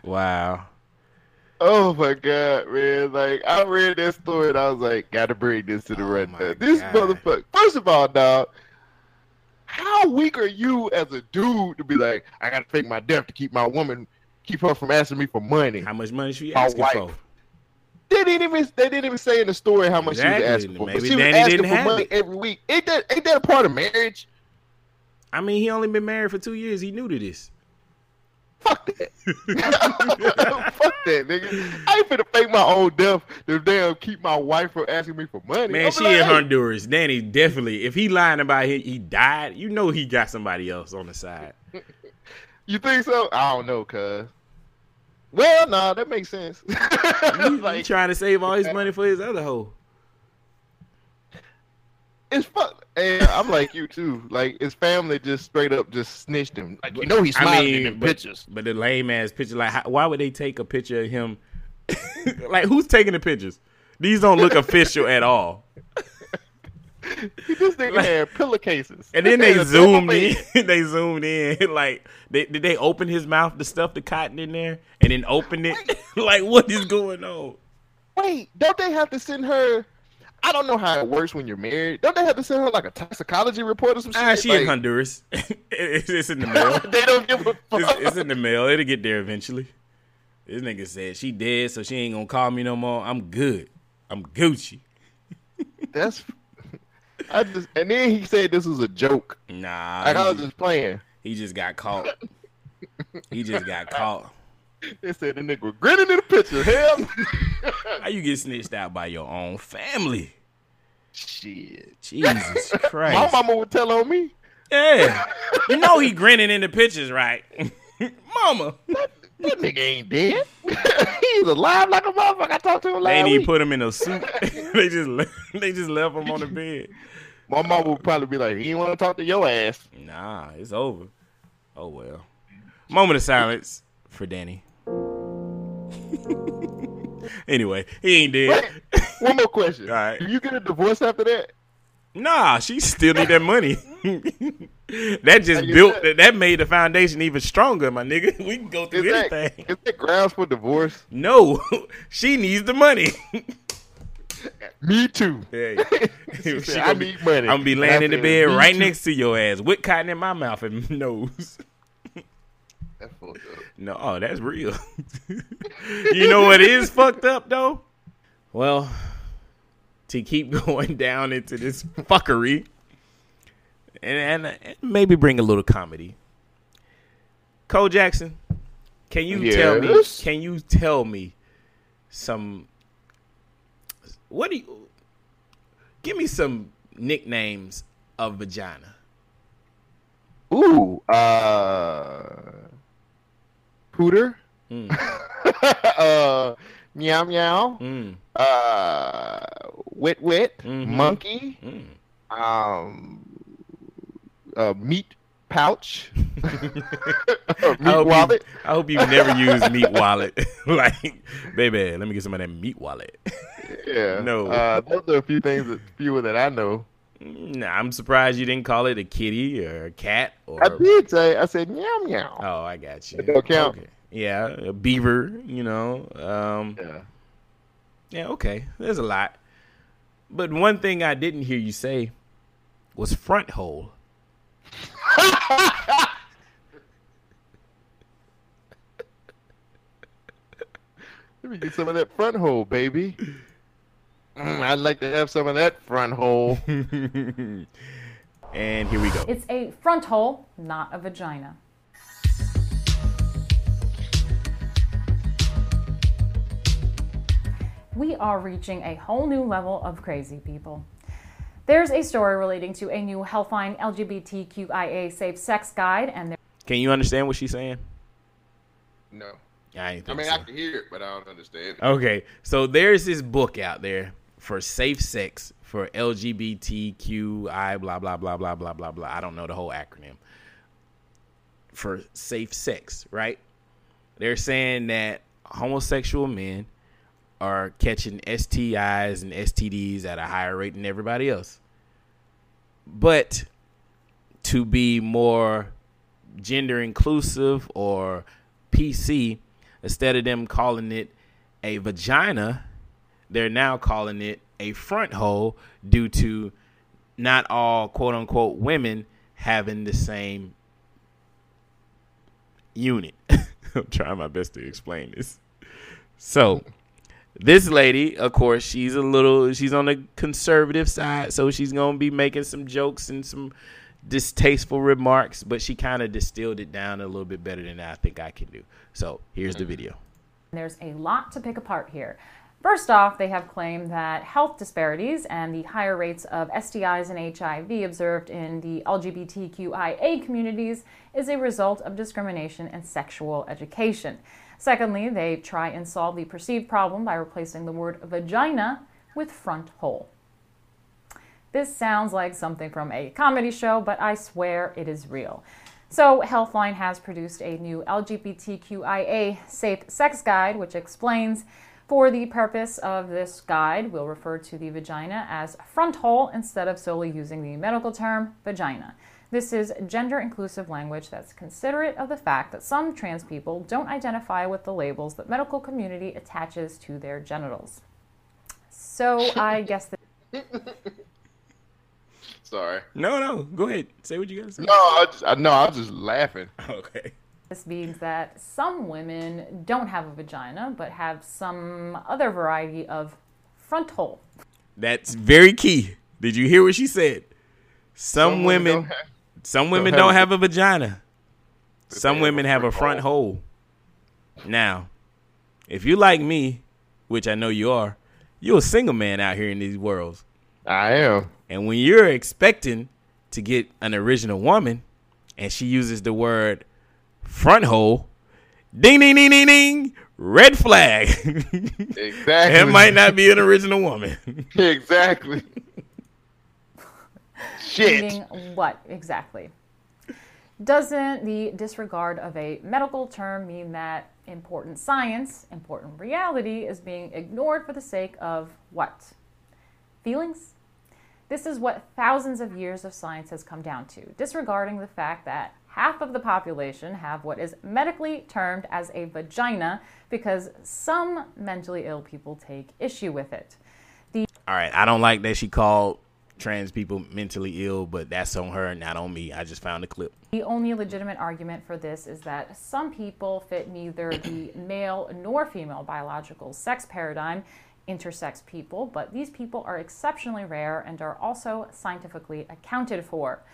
Wow. Oh my god, man! Like I read that story and I was like, gotta bring this to the oh red. This motherfucker. First of all, dog, how weak are you as a dude to be like, I gotta fake my death to keep my woman, keep her from asking me for money? How much money she asking for? They didn't even they didn't even say in the story how much she was asking for. Maybe but she Danny was asking for money it. every week. Ain't that ain't that a part of marriage? I mean, he only been married for two years. He knew to this. Fuck that, Fuck that, nigga. I ain't finna fake my own death to damn keep my wife from asking me for money. Man, I'm she like, in hey, Honduras. Danny definitely. If he lying about he, he died, you know he got somebody else on the side. You think so? I don't know, cuz. Well, nah, that makes sense. He trying to save all his money for his other hoe. It's fuck. And I'm like you too. Like his family just straight up just snitched him. Like you know he's smiling in them but, pictures. But the lame ass picture, like, how, why would they take a picture of him? like, who's taking the pictures? These don't look official at all. This nigga had pillowcases. And then He they zoomed in. they zoomed in. Like, they, did they open his mouth to stuff the cotton in there and then open it? like, what is going on? Wait, don't they have to send her? I don't know how it works when you're married. Don't they have to send her like a toxicology report or some shit? Ah, she like, in Honduras. it's, it's in the mail. they don't give a fuck. It's, it's in the mail. It'll get there eventually. This nigga said she dead, so she ain't gonna call me no more. I'm good. I'm Gucci. That's. I just and then he said this was a joke. Nah, Like I was just playing. He just got caught. he just got caught. They said the nigga was grinning in the picture. Hell, How you get snitched out by your own family? Shit. Jesus Christ! my mama would tell on me. Yeah. You know he grinning in the pictures, right? Mama. That nigga ain't dead. He's alive like a motherfucker. I talked to him They even put him in a suit. they just left, they just left him on the bed. My mama would probably be like, he want to talk to your ass. Nah, it's over. Oh well. Moment of silence for Danny. anyway, he ain't dead. One more question. All right. Do you get a divorce after that? Nah, she still need that money. that just built that, that made the foundation even stronger, my nigga. We can go through Is that, anything. is that grounds for divorce? No, she needs the money. Me too. Yeah. She She said, I be- need money. I'm gonna be laying in the bed right too." next to your ass with cotton in my mouth and nose. That's fucked up. No, oh, that's real. you know what is fucked up though? Well, to keep going down into this fuckery and, and, and maybe bring a little comedy. Cole Jackson, can you tell me? Can you tell me some? What do you? Give me some nicknames of vagina. Ooh, uh, Pooter, Mm. uh, meow meow, Mm. uh, wit wit, Mhm. monkey, Mm. um, uh, meat pouch, meat I wallet. You, I hope you never use meat wallet. like, baby, let me get some of that meat wallet. Yeah, No. Uh, those are a few things, that, fewer that I know. Nah, I'm surprised you didn't call it a kitty or a cat or. I did say, I said meow meow. Oh, I got you. That don't count. Okay. Yeah, a beaver. You know. Um, Yeah. yeah. Okay. There's a lot, but one thing I didn't hear you say was front hole. Let me get some of that front hole, baby. Mm, I'd like to have some of that front hole. and here we go. It's a front hole, not a vagina. We are reaching a whole new level of crazy people. There's a story relating to a new Healthline LGBTQIA safe sex guide, and there Can you understand what she's saying? No. I ain't I mean, so. I can hear it, but I don't understand. it. Okay, so there's this book out there for safe sex for LGBTQI blah blah blah blah blah blah blah. I don't know the whole acronym. for safe sex, right? They're saying that homosexual men are catching STIs and STDs at a higher rate than everybody else. But to be more gender inclusive or PC, instead of them calling it a vagina, they're now calling it a front hole due to not all quote unquote women having the same unit. I'm trying my best to explain this. So, this lady, of course, she's a little she's on the conservative side, so she's going to be making some jokes and some distasteful remarks, but she kind of distilled it down a little bit better than I think I can do. So, here's the mm-hmm. video. There's a lot to pick apart here. First off, they have claimed that health disparities and the higher rates of STIs and HIV observed in the LGBTQIA communities is a result of discrimination and sexual education. Secondly, they try and solve the perceived problem by replacing the word vagina with front hole. This sounds like something from a comedy show, but I swear it is real. So, Healthline has produced a new LGBTQIA safe sex guide, which explains for the purpose of this guide, we'll refer to the vagina as front hole instead of solely using the medical term vagina. This is gender inclusive language that's considerate of the fact that some trans people don't identify with the labels that medical community attaches to their genitals. So I guess that Sorry. No, no, go ahead. Say what you got to say. No, I, just, I no, I was just laughing. Okay. This means that some women don't have a vagina but have some other variety of front hole. That's very key. Did you hear what she said? Some, Some women women, have- some women don't don't have- have a vagina. Some women have a front front hole. Now, if you like me, which I know you are, you're a single man out here in these worlds. I am. And when you're expecting to get an original woman, and she uses the word front hole, ding ding ding ding ding, red flag. Exactly. it might not be an original woman. exactly. Shit. Meaning what exactly? Doesn't the disregard of a medical term mean that important science, important reality is being ignored for the sake of what? Feelings? This is what thousands of years of science has come down to, disregarding the fact that half of the population have what is medically termed as a vagina because some mentally ill people take issue with it. The All right, I don't like that she called trans people mentally ill, but that's on her, not on me. I just found the clip. The only legitimate argument for this is that some people fit neither the male nor female biological sex paradigm, intersex people, but these people are exceptionally rare and are also scientifically accounted for.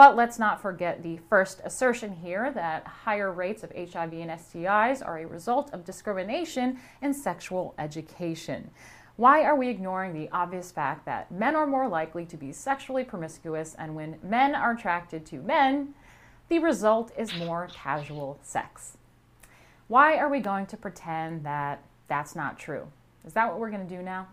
But let's not forget the first assertion here that higher rates of HIV and STIs are a result of discrimination in sexual education. Why are we ignoring the obvious fact that men are more likely to be sexually promiscuous, and when men are attracted to men, the result is more casual sex? Why are we going to pretend that that's not true? Is that what we're going to do now?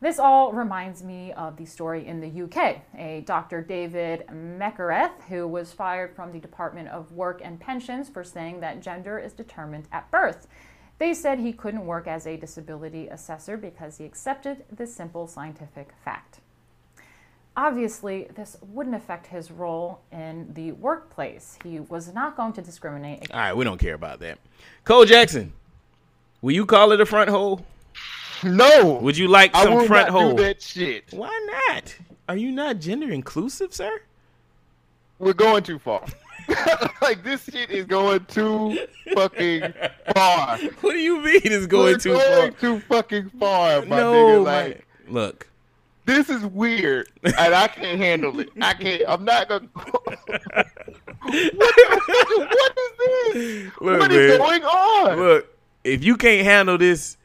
This all reminds me of the story in the UK. A Dr. David Mackereth, who was fired from the Department of Work and Pensions for saying that gender is determined at birth. They said he couldn't work as a disability assessor because he accepted this simple scientific fact. Obviously, this wouldn't affect his role in the workplace. He was not going to discriminate All right, we don't care about that. Cole Jackson, will you call it a front hole? No. Would you like some front not hole? do that shit. Why not? Are you not gender inclusive, sir? We're going too far. like this shit is going too fucking far. What do you mean it's going We're too going far? too fucking far, my no, nigga. man. Like look. this is weird, and I can't handle it. I can't. I'm not gonna. what, the- what is this? Look, what is man. going on? Look, if you can't handle this,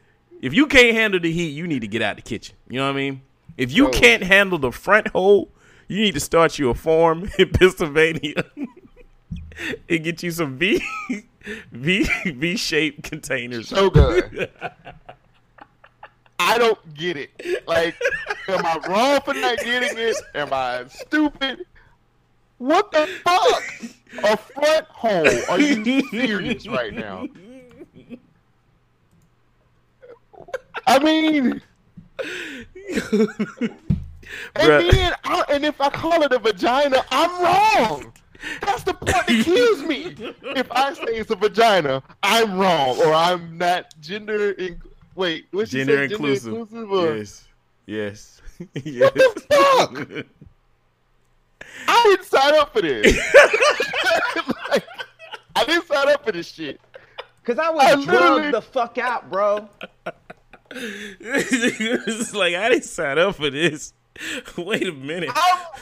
if you can't handle the heat, you need to get out the kitchen. You know what I mean? If you Bro. can't handle the front hole, you need to start you a farm in Pennsylvania and get you some V V V shaped containers. So good. I don't get it. Like, am I wrong for not getting it? Am I stupid? What the fuck? A front hole? Are you serious right now? I mean, and then, I, and if I call it a vagina, I'm wrong. That's the part that kills me. If I say it's a vagina, I'm wrong, or I'm not gender. In, wait, what she Gender say, inclusive. inclusive or- Yes. Yes. yes. I didn't sign up for this. Like, I didn't sign up for this shit. Cause I I was literally- drugged the fuck out, bro. It's like I didn't sign up for this. Wait a minute.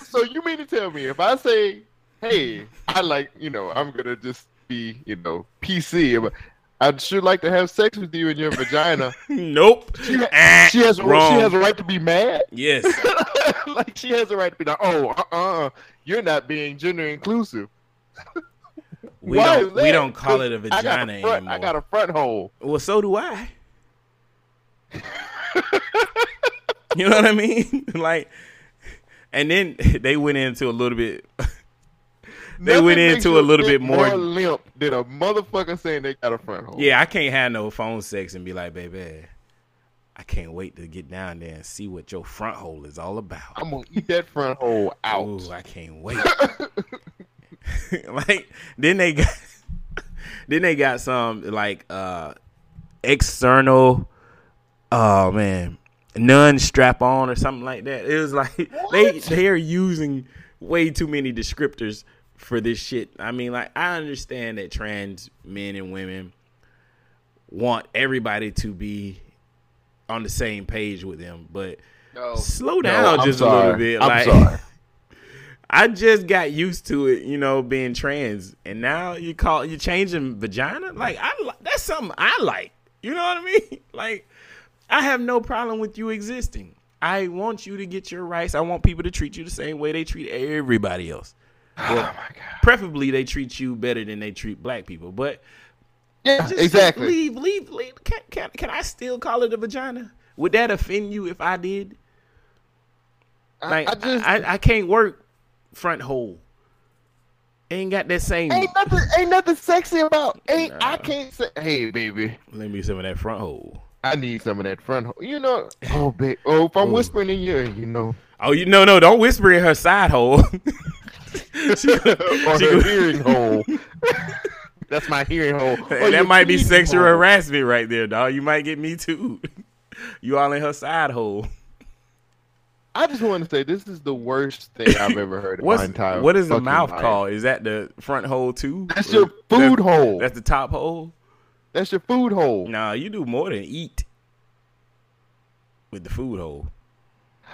So you mean to tell me if I say, "Hey, I like," you know, I'm gonna just be, you know, PC. but I'd sure like to have sex with you in your vagina. nope. She, ha- she has a, Wrong. she has a right to be mad. Yes. like she has a right to be like, "Oh, uh, uh-uh, you're not being gender inclusive." We Why don't we don't call it a I got vagina a front, anymore. I got a front hole. Well, so do I. you know what I mean? like, and then they went into a little bit. they Nothing went into a little bit more. limp than a motherfucker saying they got a front hole. Yeah, I can't have no phone sex and be like, baby, I can't wait to get down there and see what your front hole is all about. I'm gonna eat that front hole out. Ooh, I can't wait. like then they got then they got some like uh external oh man nun strap on or something like that. It was like they they are using way too many descriptors for this shit. I mean like I understand that trans men and women want everybody to be on the same page with them, but No. slow down I'm just a little bit. I'm like, sorry. I just got used to it, you know, being trans, and now you call you changing vagina. Like I, that's something I like. You know what I mean? Like I have no problem with you existing. I want you to get your rights. I want people to treat you the same way they treat everybody else. Oh Well, preferably they treat you better than they treat black people. But Yeah, just exactly. Leave, leave, leave. Can, can, can I still call it a vagina? Would that offend you if I did? Like I, just- I, I can't work front hole. Ain't got that same. Ain't nothing, ain't nothing sexy about. Ain't I can't say. Hey, baby, Let me some of that front hole. I need some of that front hole. You know, oh, babe. Oh, if I'm Ooh. whispering in your, you know, Oh, you no, no! Don't whisper in her side hole. She- or she- her hearing hole. That's my hearing hole. Hey, that oh, might be sexual hole. harassment right there, dog. You might get me too. you all in her side hole. I just want to say this is the worst thing I've ever heard in my entire. what is the mouth life. called? Is that the front hole too? That's your food That's- hole. That's the top hole. That's your food hole. Nah, you do more than eat with the food hole.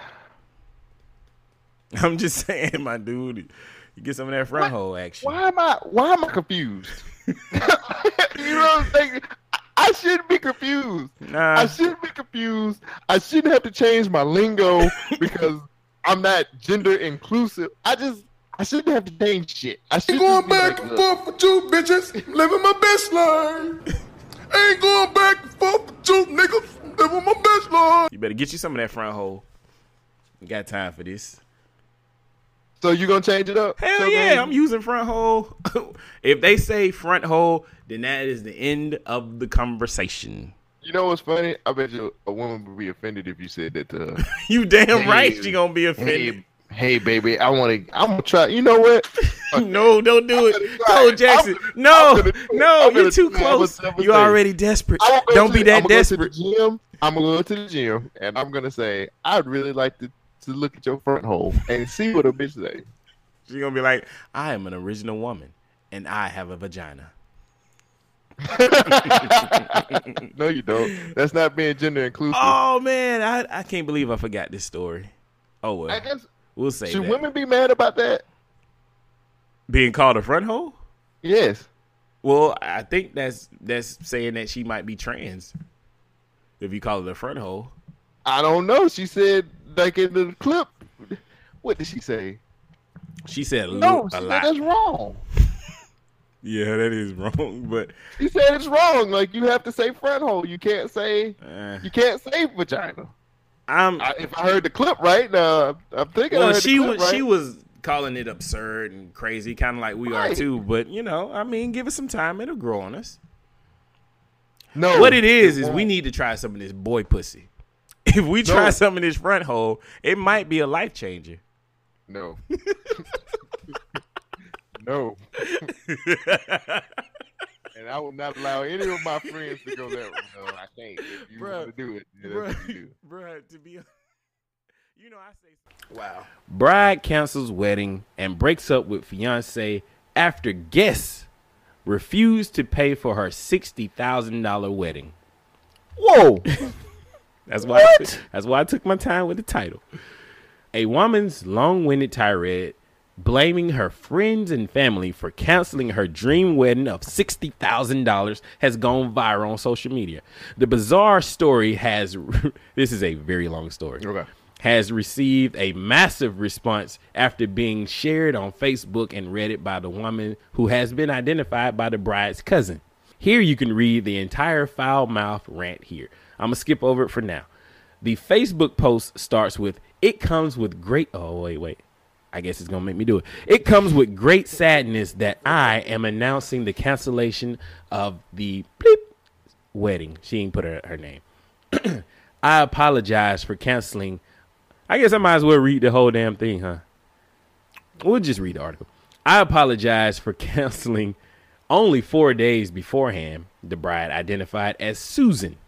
I'm just saying, my dude. You get some of that front hole action. Why am I? Why am I confused? you know what I'm saying? I- I shouldn't be confused. Nah. I shouldn't be confused. I shouldn't have to change my lingo because I'm not gender inclusive. I just I shouldn't have to change shit. I should Going back and forth with two bitches, living my best life. Ain't going back and forth with you niggas, living my best. You better get you some of that front hole. You got time for this. So you gonna change it up? Hell So yeah, I'm using front hole. if they say front hole, then that is the end of the conversation. You know what's funny? I bet you a woman would be offended if you said that to her. You damn Hey, right she gonna be offended. Hey, hey baby, I want to. I'm gonna try. You know what? no, don't do it. Cole. Jackson. I'm no, I'm no, you're too close. You're already desperate. Go Don't be the- that I'm go desperate. the gym. I'm gonna go to the gym, and I'm gonna say I'd really like to to look at your front hole and see what a bitch say. She's gonna be like, I am an original woman and I have a vagina. no, you don't. That's not being gender inclusive. Oh man, I, I can't believe I forgot this story. Oh well. I guess we'll say should that. women be mad about that? Being called a front hole? Yes. Well, I think that's that's saying that she might be trans. If you call it a front hole. I don't know. She said like in the clip. What did she say? She said No, she said lot. that's wrong. Yeah, that is wrong. But She said it's wrong. Like you have to say front hole. You can't say uh, you can't say vagina. I'm I, if I heard the clip right now, I'm thinking. I well, she was she was calling it absurd and crazy, kind of like we are too. But you know, I mean, give it some time; it'll grow on us. No, what it is it is we need to try some of this boy pussy. If we try No. some of this front hole, it might be a life changer. No. no. and I will not allow any of my friends to go that way. No, I can't. If you Bruh, want to do it, yeah, bruh, you do. bruh, to be, you know, I say, wow. Bride cancels wedding and breaks up with fiance after guests refused to pay for her sixty thousand dollar wedding. Whoa. That's why. I, that's why I took my time with the title. A woman's long-winded tirade blaming her friends and family for canceling her dream wedding of $60,000 has gone viral on social media. The bizarre story has this is a very long story. Okay. Has received a massive response after being shared on Facebook and Reddit by the woman who has been identified by the bride's cousin. Here you can read the entire foul mouth rant here. I'm going to skip over it for now. The Facebook post starts with It comes with great. Oh, wait, wait. I guess it's going to make me do it. It comes with great sadness that I am announcing the cancellation of the bleep wedding. She ain't put her, her name. I apologize for canceling. I guess I might as well read the whole damn thing, huh? We'll just read the article. I apologize for canceling only four days beforehand, the bride identified as Susan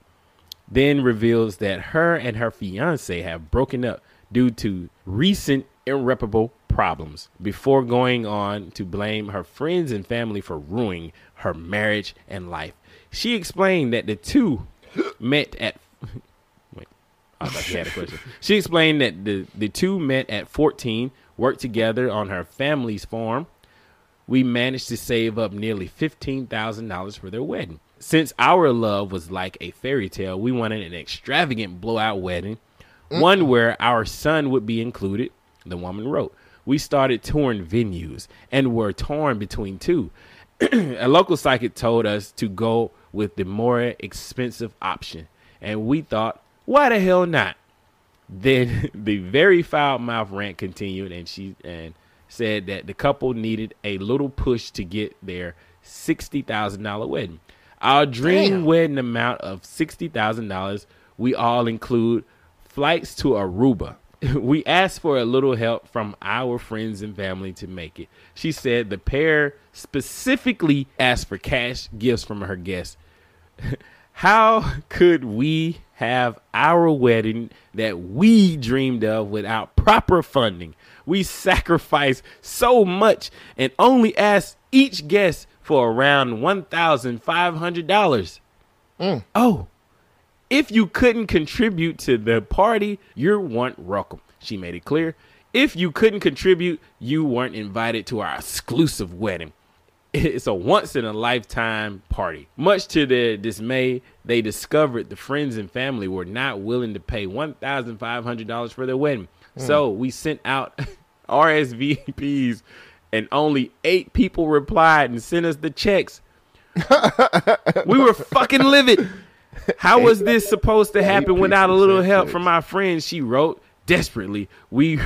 then reveals that her and her fiance have broken up due to recent irreparable problems before going on to blame her friends and family for ruining her marriage and life. She explained that the two met at I thought she had a question. She explained that the, the two met at 14, worked together on her family's farm. We managed to save up nearly $15,000 for their wedding. Since our love was like a fairy tale, we wanted an extravagant blowout wedding, one where our son would be included, the woman wrote. We started touring venues and were torn between two. a local psychic told us to go with the more expensive option, and we thought, why the hell not? Then the very foul mouth rant continued, and she and said that the couple needed a little push to get their sixty thousand dollar wedding. Our dream Damn. wedding amount of sixty thousand dollars. We all include flights to Aruba. we asked for a little help from our friends and family to make it. She said the pair specifically asked for cash gifts from her guests. How could we have our wedding that we dreamed of without proper funding? We sacrificed so much and only asked each guest for around $1,500. Mm. Oh, if you couldn't contribute to the party, you weren't welcome. She made it clear. If you couldn't contribute, you weren't invited to our exclusive wedding. It's a once in a lifetime party. Much to their dismay, they discovered the friends and family were not willing to pay $1,500 for their wedding. Hmm. So we sent out RSVPs, and only eight people replied and sent us the checks. we were fucking livid. How was this supposed to happen without a little help from my friends? She wrote desperately. We,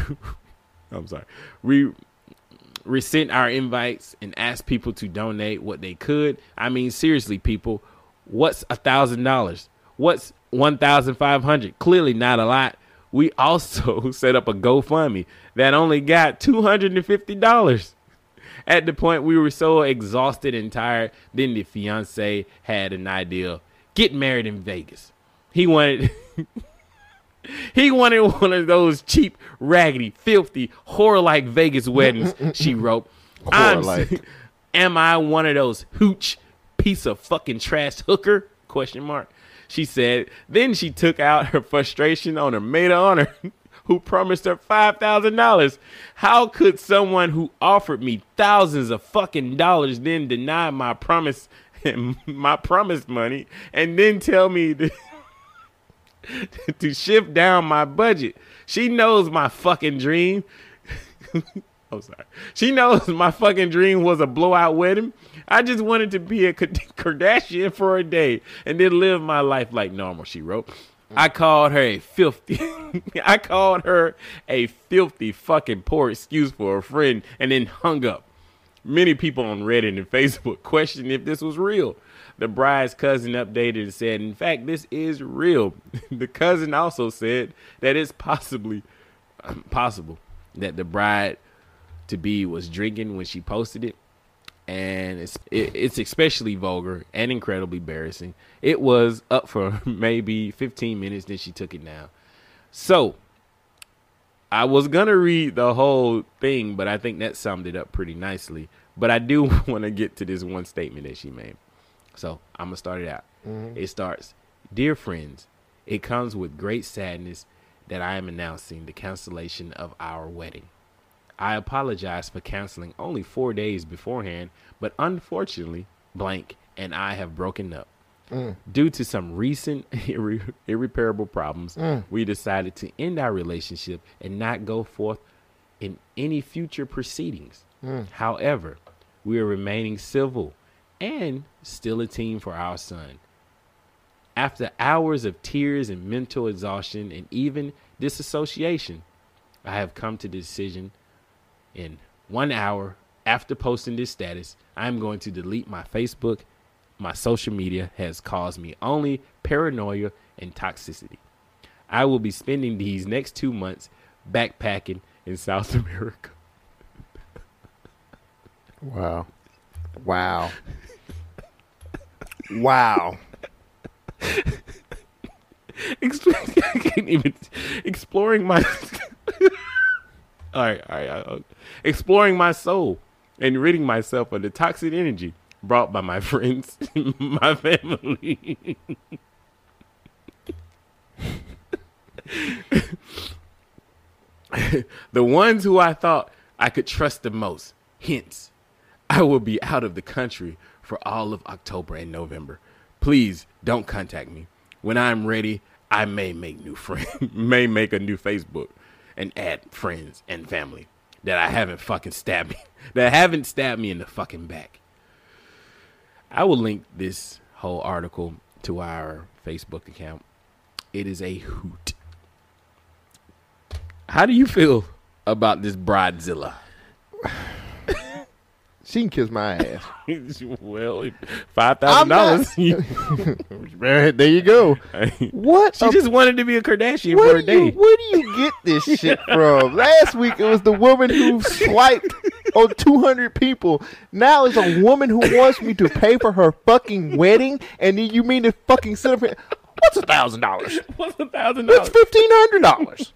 I'm sorry, we resent our invites and ask people to donate what they could. I mean, seriously, people, what's a thousand dollars? What's one thousand five hundred? Clearly not a lot. We also set up a GoFundMe that only got two hundred and fifty dollars. At the point we were so exhausted and tired, then the fiance had an idea: get married in Vegas. He wanted. He wanted one of those cheap, raggedy, filthy, whore-like Vegas weddings. she wrote, I'm. "Am I one of those hooch piece of fucking trash hooker?" Question mark. She said. Then she took out her frustration on her maid of honor, who promised her five thousand dollars. How could someone who offered me thousands of fucking dollars then deny my promise, my promised money, and then tell me to to shift down my budget. She knows my fucking dream. I'm sorry. She knows my fucking dream was a blowout wedding. I just wanted to be a Kardashian for a day and then live my life like normal, she wrote. I called her a filthy. I called her a filthy fucking poor excuse for a friend, and then hung up. Many people on Reddit and Facebook questioned if this was real. The bride's cousin updated and said, "In fact, this is real." the cousin also said that it's possibly um, possible that the bride to be was drinking when she posted it, and it's it, it's especially vulgar and incredibly embarrassing. It was up for maybe 15 minutes, then she took it down. So I was gonna read the whole thing, but I think that summed it up pretty nicely. But I do want to get to this one statement that she made. So I'm gonna start it out. Mhm. It starts, "Dear friends, it comes with great sadness that I am announcing the cancellation of our wedding. I apologize for canceling only four days beforehand, but unfortunately, blank and I have broken up. Mm. Due to some recent irre- irreparable problems, Mm. we decided to end our relationship and not go forth in any future proceedings. Mm. However, we are remaining civil and still a team for our son. After hours of tears and mental exhaustion and even disassociation, I have come to the decision in one hour after posting this status, I'm going to delete my Facebook. My social media has caused me only paranoia and toxicity. I will be spending these next two months backpacking in South America. Wow. Wow. Wow. Exploring my all right all right uh, exploring my soul and ridding myself of the toxic energy brought by my friends my family the ones who i thought i could trust the most hence i will be out of the country for all of october and november please don't contact me when I'm ready, I may make new friends, may make a new Facebook and add friends and family that I haven't fucking stabbed me, that haven't stabbed me in the fucking back. I will link this whole article to our Facebook account. It is a hoot. How do you feel about this bridezilla? She can kiss my ass. well, five thousand dollars. There you go. What? She a- just wanted to be a Kardashian for a do you, where do you get this shit from? Last week it was the woman who swiped on 200 people. Now it's a woman who wants me to pay for her fucking wedding, and then you mean to fucking sit up here? What's a thousand dollars? What's a thousand dollars? It's fifteen hundred dollars.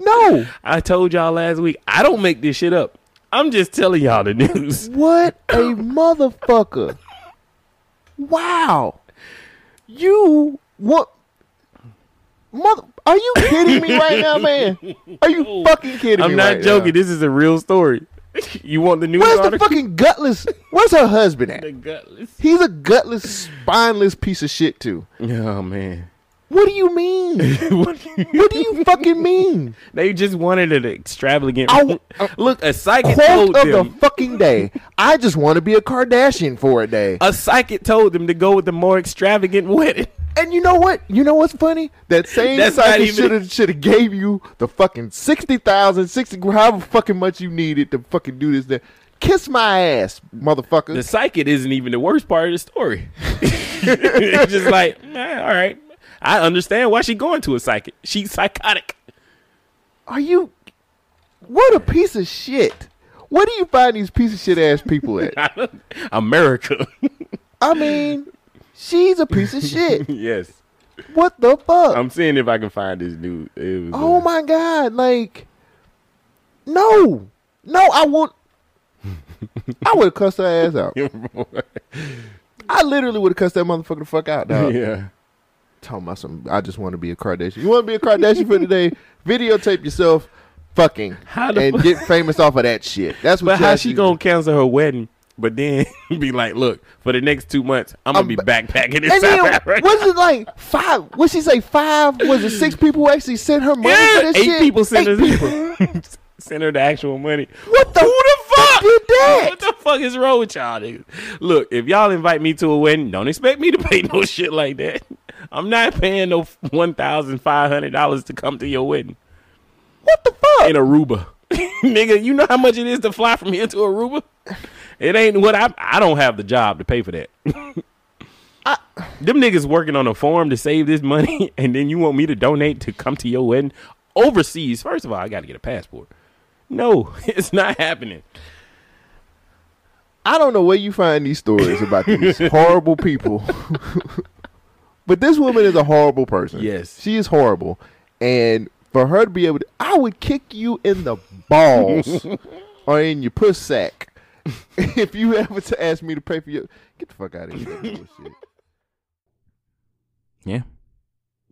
No. I told y'all last week, I don't make this shit up. I'm just telling y'all the news. What a motherfucker! Wow, you what? Mother, are you kidding me right now, man? Are you fucking kidding me? I'm not right now? joking. This is a real story. You want the news Where's the fucking gutless? Where's her husband at? The gutless. He's a gutless, spineless piece of shit too. Oh man. What do you mean? what, do you fucking mean? They just wanted an extravagant. I- Look, a psychic Quote told of them. the fucking day. I just want to be a Kardashian for a day. a psychic told them to go with the more extravagant wedding. And you know what? You know what's funny? That same That's psychic even- should have should have gave you the fucking 60,000, 60 however fucking much you needed to fucking do this. There. Kiss my ass, motherfucker. The psychic isn't even the worst part of the story. it's just like, eh, all right. I understand why she going to a psychic. She's psychotic. Are you? What a piece of shit. Where do you find these piece of shit ass people at? America. I mean, she's a piece of shit. yes. What the fuck? I'm seeing if I can find this dude. Oh my god! Like, no, no, I won't. I would have cussed her ass out. I literally would have cussed that motherfucker the fuck out, dog. Yeah. Talking about some. I just want to be a Kardashian. You want to be a Kardashian for today? Videotape yourself fucking and fu- get famous off of that shit. That's what. But how she gonna cancel her wedding? But then be like, look, for the next two months, I'm gonna be backpacking in And South then, Africa. was it like five? What she say? Five? Was it six people who actually sent her money Yeah, for this eight shit? people sent Eight her people. send her the actual money. What the? Who the fuck did that? What the fuck is wrong with y'all? Dude? Look, if y'all invite me to a wedding, don't expect me to pay no shit like that. I'm not paying no one thousand five hundred dollars to come to your wedding. What the fuck? In Aruba, nigga. You know how much it is to fly from here to Aruba? It ain't what I. I don't have the job to pay for that. Uh, them niggas working on a farm to save this money, and then you want me to donate to come to your wedding overseas? First of all, I got to get a passport. No, it's not happening. I don't know where you find these stories about these horrible people. But this woman is a horrible person. Yes. She is horrible. And for her to be able to, I would kick you in the balls or in your puss sack if you ever to ask me to pay for your. Get the fuck out of here. bullshit. Yeah.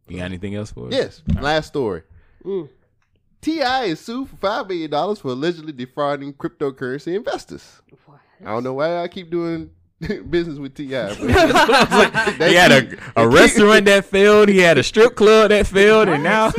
You got anything else for us? Yes. Last story. Mm. T.I. is sued for five million dollars for allegedly defrauding cryptocurrency investors. I don't know why I keep doing business with Ti. but- he had a, a restaurant that failed. He had a strip club that failed, and now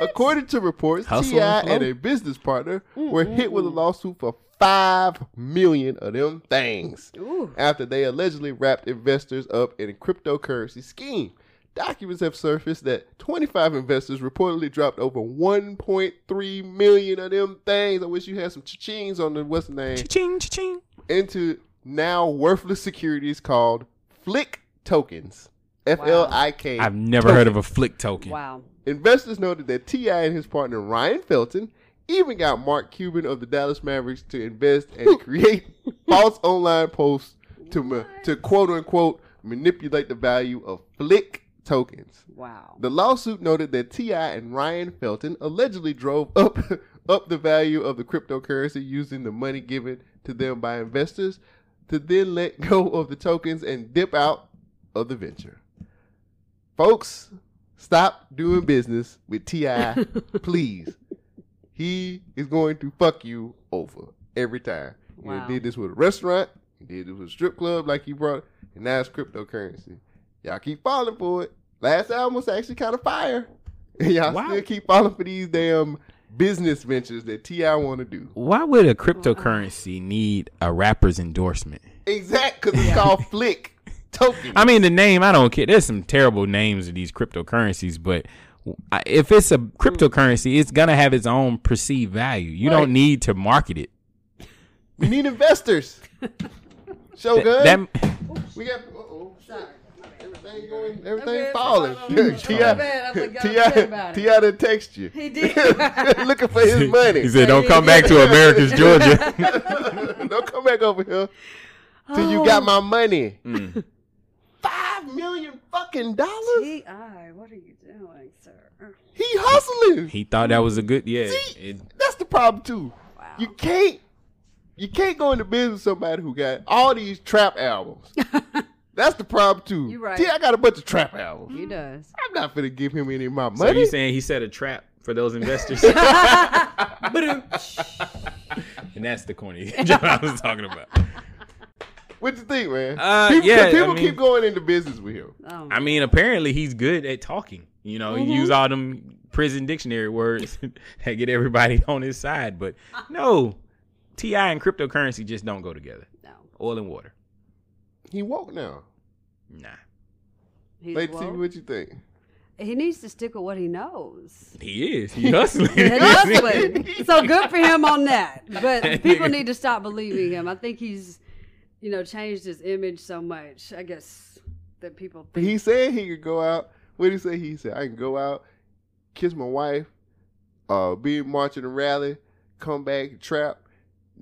According to reports, T.I. and and a business partner were hit with a lawsuit for five million of them things after they allegedly wrapped investors up in a cryptocurrency scheme. Documents have surfaced that 25 investors reportedly dropped over 1.3 million of them things. I wish you had some cha-chings on the what's the name? Cha-ching, cha-ching. Into now worthless securities called Flick tokens. F L I K. I've never heard of a flick token. Wow. Investors noted that T.I. and his partner Ryan Felton even got Mark Cuban of the Dallas Mavericks to invest and create false online posts to ma- to quote unquote manipulate the value of Flick tokens. Wow. The lawsuit noted that T.I. and Ryan Felton allegedly drove up up the value of the cryptocurrency using the money given to them by investors to then let go of the tokens and dip out of the venture. Folks, stop doing business with T.I. please. He is going to fuck you over every time. Wow. He did this with a restaurant, he did this with a strip club like he brought, and now it's cryptocurrency. Y'all keep falling for it. Last album was actually kind of fire. And y'all Wow. still keep falling for these damn business ventures that T.I. want to do. Why would a cryptocurrency need a rapper's endorsement? Exact, because it's called Flick token. I mean, the name, I don't care. There's some terrible names of these cryptocurrencies, but if it's a cryptocurrency, it's going to have its own perceived value. You Right. don't need to market it. We need investors. Shogun. That- that- we got. Uh-oh. Everything going. Everything falling. so I don't know. T.I. My bad, I forgot to T.I. say about T.I. it. done text you. He did. Looking for his money. He said, "Don't come back to Americus, Georgia." Don't come back over here till you Oh. got my money. Mm. Five million fucking dollars. T.I., what are you doing, sir? He hustling. He thought that was a good, yeah. it- That's the problem too. Wow. You can't you can't go into business with somebody who got all these trap albums. That's the problem too. You right. See, I got a bunch of trap albums. He does. I'm not gonna give him any of my money. so money. you saying he set a trap for those investors? and that's the corny joke I was talking about. what you think, man? Uh, people yeah, I people mean- keep going into business with him. Oh, I mean, apparently he's good at talking. You know, Mhm. he use all them prison dictionary words that get everybody on his side. But no, T.I. and cryptocurrency just don't go together. No, oil and water. He woke now. Nah, He's Wait, see woke. what you think. He needs to stick with what he knows. he is. He hustling. He's hustling. so good for him on that. But people need to stop believing him. I think he's, you know, changed his image so much. I guess that people think. He said he could go out. What did he say? He said I can go out, kiss my wife, uh, be marching a rally, come back, trap,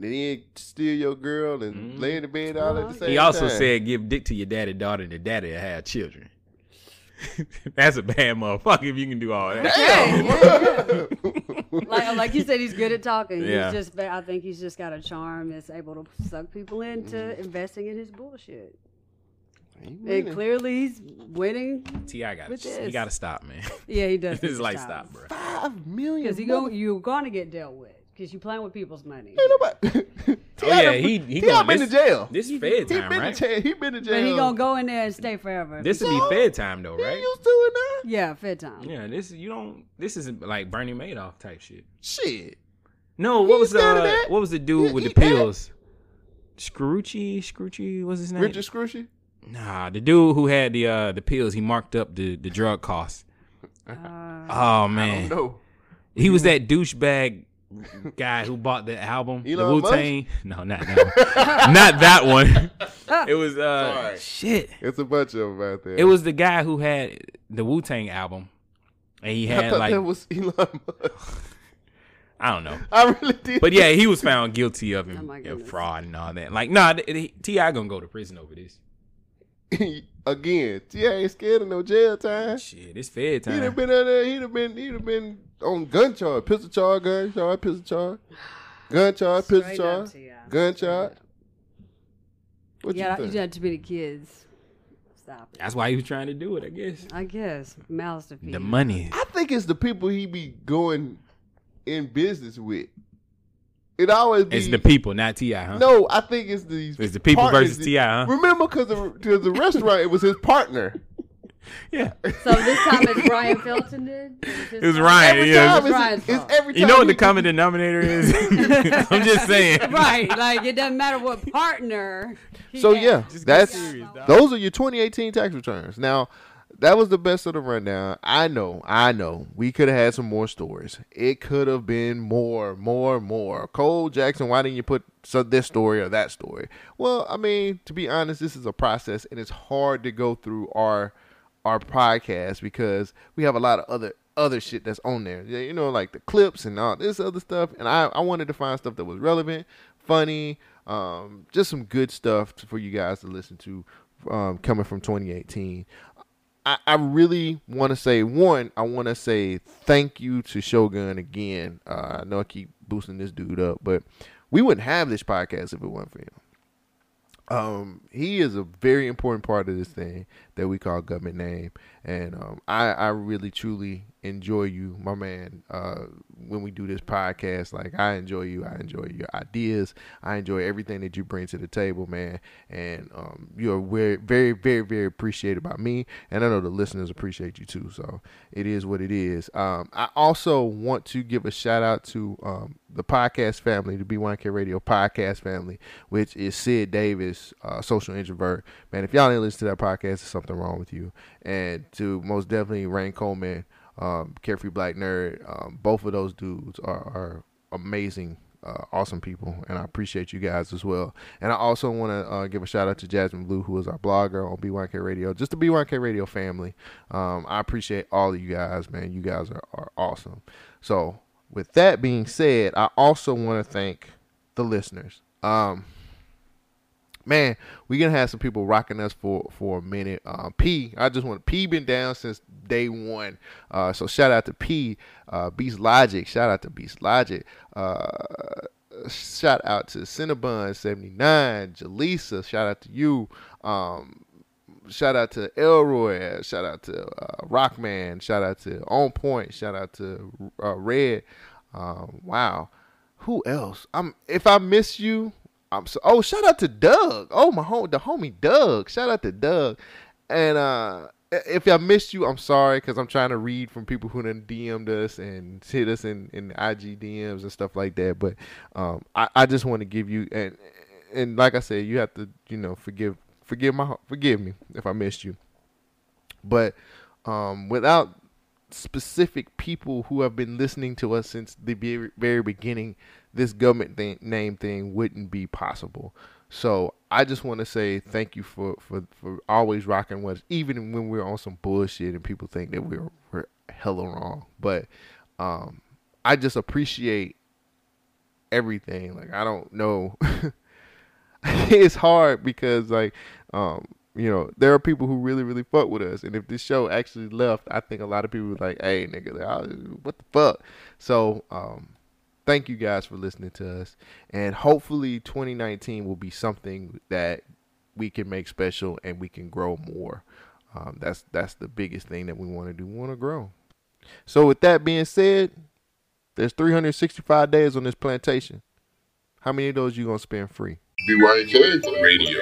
then steal your girl and mm-hmm. lay in the bed all at the same time. He also said, "Give dick to your daddy, daughter, and the daddy will have children." That's a bad motherfucker if you can do all that. like, like you said, he's good at talking. Yeah. He's just, I think he's just got a charm that's able to suck people into mm-hmm. investing in his bullshit. And clearly, he's winning. T.I. got he got to stop, man. Yeah, he does. His lifestyle, bro. Five million. Because you go, you're going to get dealt with because you're playing with people's money. Oh yeah, he he T.I. gonna been this, to jail. This is Fed He time, been right? to jail. He been to jail. But he gonna go in there and stay forever. This will be Fed time though, right? used to it now. Yeah, Fed time. Yeah, this you don't. This isn't like Bernie Madoff type shit. Shit. No, He what was the scared of that. what was the dude with the pills? Scroochie, Scroochie, what's his name? Richard Scroochie. Nah, the dude who had the uh the pills, he marked up the the drug costs. oh man, know. he was that douchebag guy who bought the album, the Elon Wu Tang. No, not that one. not that one. It was uh Sorry. shit. It's a bunch of them out there. It was the guy who had the Wu Tang album, and he I had thought like that was Elon Musk. I don't know. I really did. But yeah, he was found guilty of Oh him, my of goodness. fraud and all that. Like, nah, th- th- T.I. gonna go to prison over this. Again, T.I. ain't scared of no jail time. Shit, it's fair time. He'd have been out there. He'd have been. He'd have been on gun charge, pistol charge, gun charge, pistol charge, gun charge, pistol charge, gun charge. What yeah, you you think? had too many kids. Stop it. That's why he was trying to do it, I guess. I guess mouths to feed. The money. I think it's the people he be going in business with. It always be It's the people, not T.I., huh? No, I think it's these. It's the people partners versus T.I., huh? Remember, because the, 'cause the restaurant, it was his partner. Yeah. So this time it's Ryan Felton did. It was Ryan. Every yeah. time It's it's, it's every time. you know what the common denominator is? I'm just saying. right, like it doesn't matter what partner. So had. yeah, Just that's serious, those are your 2018 tax returns. Now, that was the best of the rundown. I know, I know. We could have had some more stories. It could have been more, more, more. Cole Jackson, why didn't you put so this story or that story? Well, I mean, to be honest, this is a process, and it's hard to go through our our podcast because we have a lot of other other shit that's on there. You know, like the clips and all this other stuff. And I, I wanted to find stuff that was relevant, funny, um, just some good stuff for you guys to listen to um, coming from 2018. I, I really want to say one. I want to say thank you to Shogun again. Uh, I know I keep boosting this dude up, but we wouldn't have this podcast if it weren't for him. Um, he is a very important part of this thing that we call government name, and um, I, I really truly enjoy you, my man. Uh, when we do this podcast, like I enjoy you, I enjoy your ideas, I enjoy everything that you bring to the table, man. And um, you are very, very, very, very appreciated by me, and I know the listeners appreciate you too. So it is what it is. Um, I also want to give a shout out to um, the podcast family, the B1K Radio podcast family, which is Sid Davis, uh, social introvert. Man, if y'all didn't listen to that podcast, there's something wrong with you. And to most definitely Rain Coleman, um, Carefree Black Nerd, um, both of those dudes are, are amazing. Uh, awesome people, and I appreciate you guys as well. And I also want to uh, give a shout out to Jasmine Blue, who is our blogger on B1K Radio, just the B1K Radio family. Um, I appreciate all of you guys, man. You guys are, are awesome. So, with that being said, I also want to thank the listeners. Um, man, we gonna have some people rocking us for for a minute. Um, P, I just want P been down since day one. Uh, so shout out to P, uh, Beast Logic. Shout out to Beast Logic. Uh, shout out to Cinnabon seventy nine, Jaleesa. Shout out to you. Um, shout out to Elroy. Shout out to uh, Rockman. Shout out to On Point. Shout out to uh, Red. Um, wow. Who else? I'm if I miss you, I'm so. Oh, shout out to Doug. Oh, my home, the homie Doug. Shout out to Doug. And uh, if I missed you, I'm sorry because I'm trying to read from people who done DM'd us and hit us in in IG DMs and stuff like that. But um, I I just want to give you and and like I said, you have to you know forgive forgive my forgive me if I missed you. But um, without specific people who have been listening to us since the very, very beginning, this government name thing wouldn't be possible. So I just want to say thank you for, for, for always rocking with us, even when we're on some bullshit and people think that we're, we're hella wrong. But um, I just appreciate everything. Like I don't know. it's hard because like um you know there are people who really really fuck with us and if this show actually left i think a lot of people were like hey nigga what the fuck so um thank you guys for listening to us. And hopefully 2019 will be something that we can make special and we can grow more. Um, that's that's the biggest thing that we want to do. We want to grow. So with that being said there's 365 days on this plantation. How many of those you gonna spend free? B1K Radio.